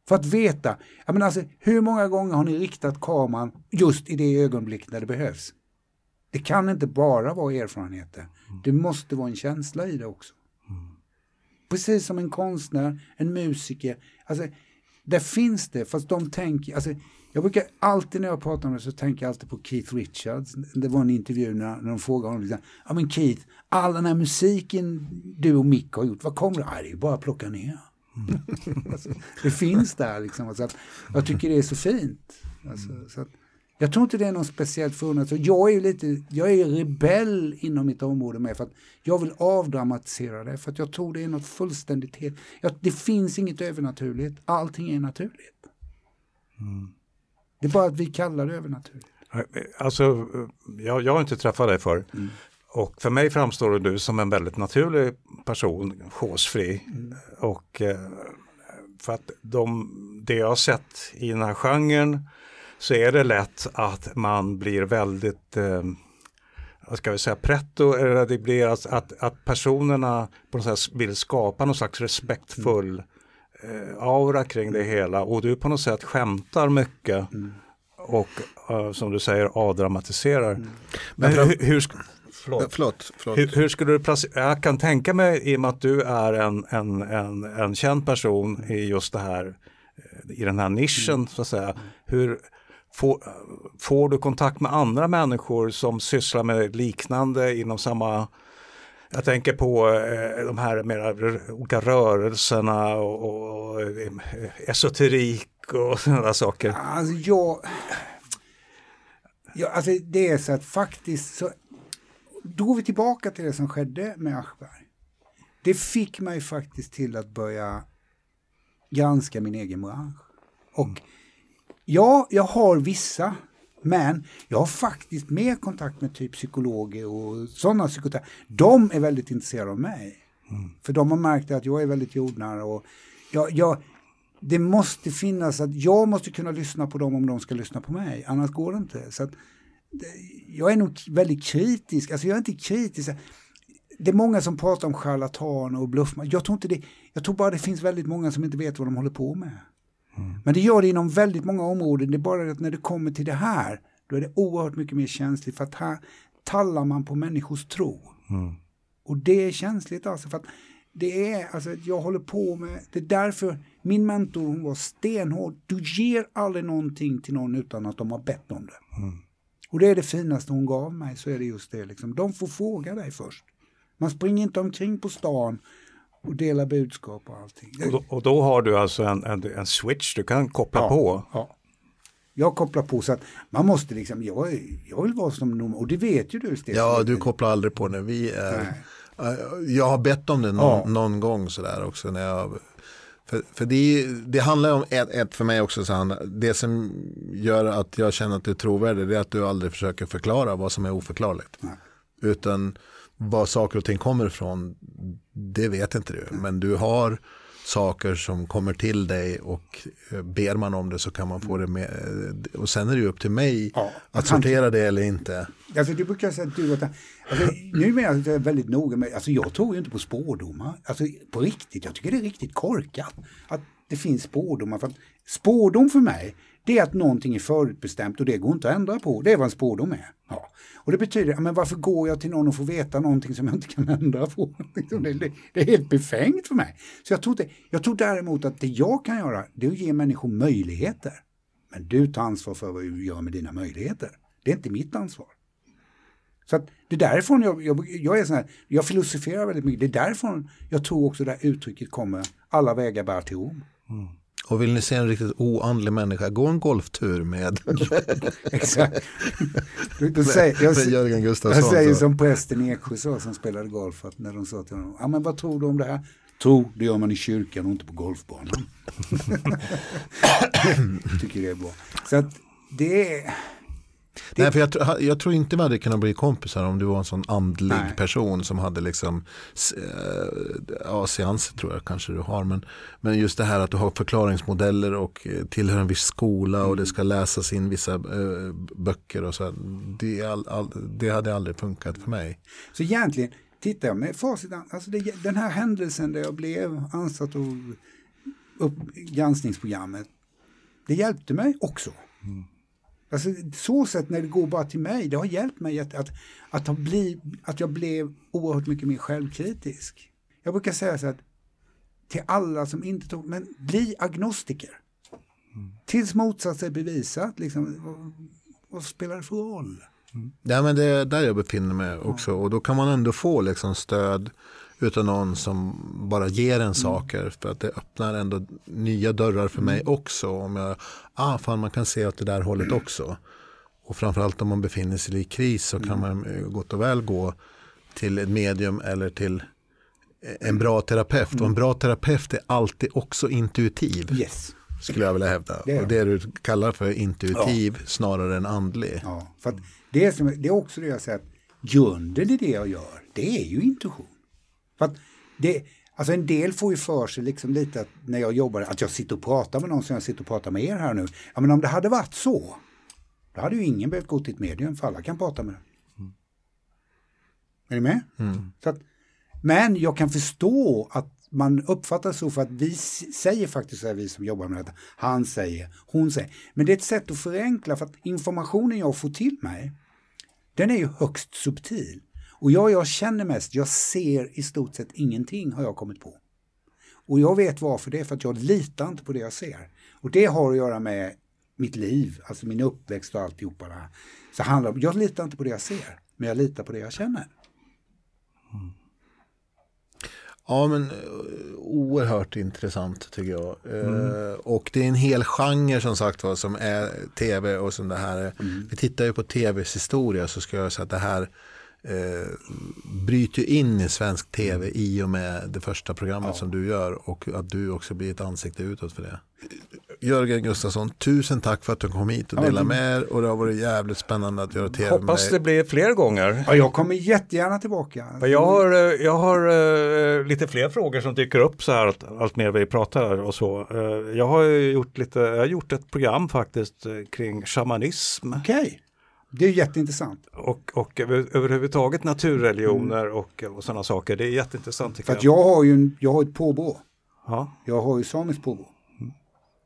För att veta, jag menar alltså, hur många gånger har ni riktat kameran just i det ögonblick när det behövs? Det kan inte bara vara erfarenheter. Det måste vara en känsla i det också. Precis som en konstnär, en musiker. Alltså, där finns det, fast de tänker, alltså, jag brukar alltid när jag pratar om det så tänker jag alltid på Keith Richards. Det var en intervju när, när de frågade honom, liksom, ja men Keith, all den här musiken du och Mick har gjort, vad kommer det? Det är ju bara att plocka ner. Mm. alltså, det finns där liksom. Alltså, jag tycker det är så fint. Alltså, så att, jag tror inte det är något speciellt förunnat. Jag är lite, jag är rebell inom mitt område med för att jag vill avdramatisera det. För att jag tror det är något fullständigt helt, ja, det finns inget övernaturligt, allting är naturligt. Mm. Det är bara att vi kallar det övernaturligt. Alltså, jag, jag har inte träffat dig förr. Mm. Och för mig framstår du som en väldigt naturlig person, chosefri. Mm. Och eh, för att de, det jag har sett i den här genren så är det lätt att man blir väldigt eh, vad ska vi säga, pretto, eller det blir att, att, att personerna på något sätt vill skapa någon slags respektfull eh, aura kring det hela och du på något sätt skämtar mycket mm. och uh, som du säger avdramatiserar. Mm. Men hur, hur, Förlåt. Förlåt, förlåt. Hur, hur, skulle du placera, jag kan tänka mig i och med att du är en, en, en, en känd person i just det här, i den här nischen mm. så att säga. Hur, får, får du kontakt med andra människor som sysslar med liknande inom samma jag tänker på eh, de här mera olika rörelserna och, och eh, esoterik och sådana saker. Alltså jag, jag, alltså det är så att faktiskt så då går vi tillbaka till det som skedde med Aschberg. Det fick mig faktiskt till att börja granska min egen bransch. Och mm. Ja, jag har vissa, men jag har faktiskt mer kontakt med typ psykologer och sådana psykoterapeuter. De är väldigt intresserade av mig. Mm. För de har märkt att jag är väldigt jordnära och jag, jag, det måste finnas att jag måste kunna lyssna på dem om de ska lyssna på mig, annars går det inte. Så att jag är nog väldigt kritisk, alltså jag är inte kritisk. Det är många som pratar om charlatan och bluff. Jag tror, inte det, jag tror bara det finns väldigt många som inte vet vad de håller på med. Mm. Men det gör det inom väldigt många områden. Det är bara att när det kommer till det här, då är det oerhört mycket mer känsligt. För att här tallar man på människors tro. Mm. Och det är känsligt alltså. För att det är, alltså jag håller på med, det är därför min mentor hon var stenhård. Du ger aldrig någonting till någon utan att de har bett om det. Mm. Och det är det finaste hon gav mig, så är det just det. Liksom. De får fråga dig först. Man springer inte omkring på stan och delar budskap och allting. Och då, och då har du alltså en, en, en, switch du kan koppla ja, på? Ja. Jag kopplar på så att man måste liksom, jag, jag vill vara som normal, och det vet ju du Stefan. Ja, du kopplar aldrig på när vi är, Nej. jag har bett om det någon, ja. någon gång sådär också när jag för, för det, det handlar om ett, ett för mig också, så han, det som gör att jag känner att du är trovärdig det är att du aldrig försöker förklara vad som är oförklarligt. Nej. Utan var saker och ting kommer ifrån, det vet inte du. Men du har saker som kommer till dig och eh, ber man om det så kan man få det med. Eh, och sen är det upp till mig ja, att sortera det eller inte. Alltså du brukar säga att du alltså, nu är jag väldigt noga med, alltså jag tror ju inte på spårdomar. Alltså på riktigt, jag tycker det är riktigt korkat att det finns spårdomar. För att spårdom för mig, det är att någonting är förutbestämt och det går inte att ändra på. Det är vad en spårdom är. Ja. Och det betyder, men varför går jag till någon och får veta någonting som jag inte kan ändra på? Liksom, det, det, det är helt befängt för mig. Så jag tror, det, jag tror däremot att det jag kan göra, det är att ge människor möjligheter. Men du tar ansvar för vad du gör med dina möjligheter. Det är inte mitt ansvar. Så att det är därifrån jag, jag, jag är sån här, jag filosoferar väldigt mycket. Det är därifrån jag tror också det här uttrycket kommer, alla vägar bär till Rom. Mm. Och vill ni se en riktigt oandlig människa, gå en golftur med. Exakt. Säger, jag, Jörgen Gustafsson. Jag säger som prästen Eksjö sa som spelade golf, att när de sa till honom, ja men vad tror du om det här? Tro, det gör man i kyrkan och inte på golfbanan. jag tycker det är bra. Så att det är det... Nej, för jag, jag, tror inte vi hade kunnat bli kompisar om du var en sån andlig Nej. person som hade liksom, äh, ja seanser tror jag kanske du har, men, men just det här att du har förklaringsmodeller och eh, tillhör en viss skola och det mm. ska läsas in vissa äh, böcker och så. Det, all, all, det hade aldrig funkat för mig. Så egentligen, tittar jag med facit, alltså det, den här händelsen där jag blev ansatt och upp granskningsprogrammet, det hjälpte mig också. Mm. Alltså, så sätt när det går bara till mig, det har hjälpt mig att, att, att, ha bli, att jag blev oerhört mycket mer självkritisk. Jag brukar säga så att till alla som inte tror, men bli agnostiker. Mm. Tills motsatsen är bevisat, liksom, vad, spelar det för roll? Mm. Ja, men det är där jag befinner mig också och då kan man ändå få liksom stöd utan någon som bara ger en mm. saker för att det öppnar ändå nya dörrar för mig mm. också. Om jag, ah fan man kan se åt det där hållet också. Och framförallt om man befinner sig i kris så kan mm. man gott och väl gå till ett medium eller till en bra terapeut. Och en bra terapeut är alltid också intuitiv. Yes. Skulle jag vilja hävda. Det och det du kallar för intuitiv ja. snarare än andlig. Ja, för det, är som, det är också det jag säger att grunden i det jag gör, det är ju intuition. För att det, alltså en del får ju för sig liksom lite att när jag jobbar, att jag sitter och pratar med någon som jag sitter och pratar med er här nu. Ja men om det hade varit så, då hade ju ingen behövt gå till ett medium för alla kan prata med det. Mm. Är ni med? Mm. Så att, men jag kan förstå att man uppfattar så för att vi säger faktiskt så här, vi som jobbar med detta, han säger, hon säger. Men det är ett sätt att förenkla för att informationen jag får till mig, den är ju högst subtil. Och jag, jag känner mest, jag ser i stort sett ingenting har jag kommit på. Och jag vet varför det är för att jag litar inte på det jag ser. Och det har att göra med mitt liv, alltså min uppväxt och alltihopa det här. Så handlar jag litar inte på det jag ser, men jag litar på det jag känner. Mm. Ja men eh, oerhört intressant tycker jag. Mm. Uh, och det är en hel genre som sagt var som är tv och som det här. Mm. Vi tittar ju på tvs historia så ska jag säga att det här eh, bryter in i svensk tv i och med det första programmet ja. som du gör och att du också blir ett ansikte utåt för det. Jörgen Gustafsson, tusen tack för att du kom hit och delade med er och det har varit jävligt spännande att göra tv Hoppas med dig. det blir fler gånger. Ja, jag kommer jättegärna tillbaka. Jag har, eh, jag har uh, lite fler frågor som dyker upp så här allt, allt mer vi pratar och så. Uh, jag har gjort lite, jag har gjort ett program faktiskt kring shamanism. Okej. Okay. Det är jätteintressant. Och, och över, överhuvudtaget naturreligioner mm. och, och sådana saker. Det är jätteintressant. För att jag har ju jag har ett påbrå. Ja. Jag har ju samiskt påbrå. Mm.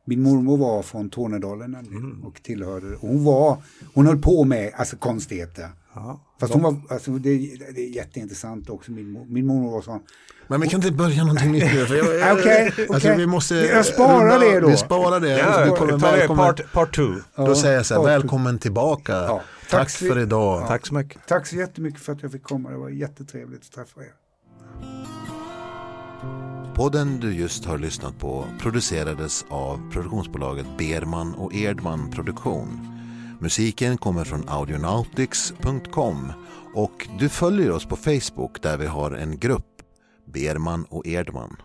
Min mormor var från Tornedalen mm. och tillhörde, hon var, hon höll på med alltså, konstigheter. Ja. Fast hon var, alltså, det, det är jätteintressant också, min, min mormor var sån. Men vi kan inte börja någonting nytt nu. Okej, okay, alltså, vi måste jag sparar det då. Vi sparar det. Ja, vi kommer, välkommen, part, part two. Då säger jag så här, välkommen tillbaka. Ja. Tack, tack för idag. Ja. Tack så mycket. Tack så jättemycket för att jag fick komma. Det var jättetrevligt att träffa er. Podden du just har lyssnat på producerades av produktionsbolaget Berman och Erdman Produktion. Musiken kommer från audionautics.com och du följer oss på Facebook där vi har en grupp Berman och Erdman.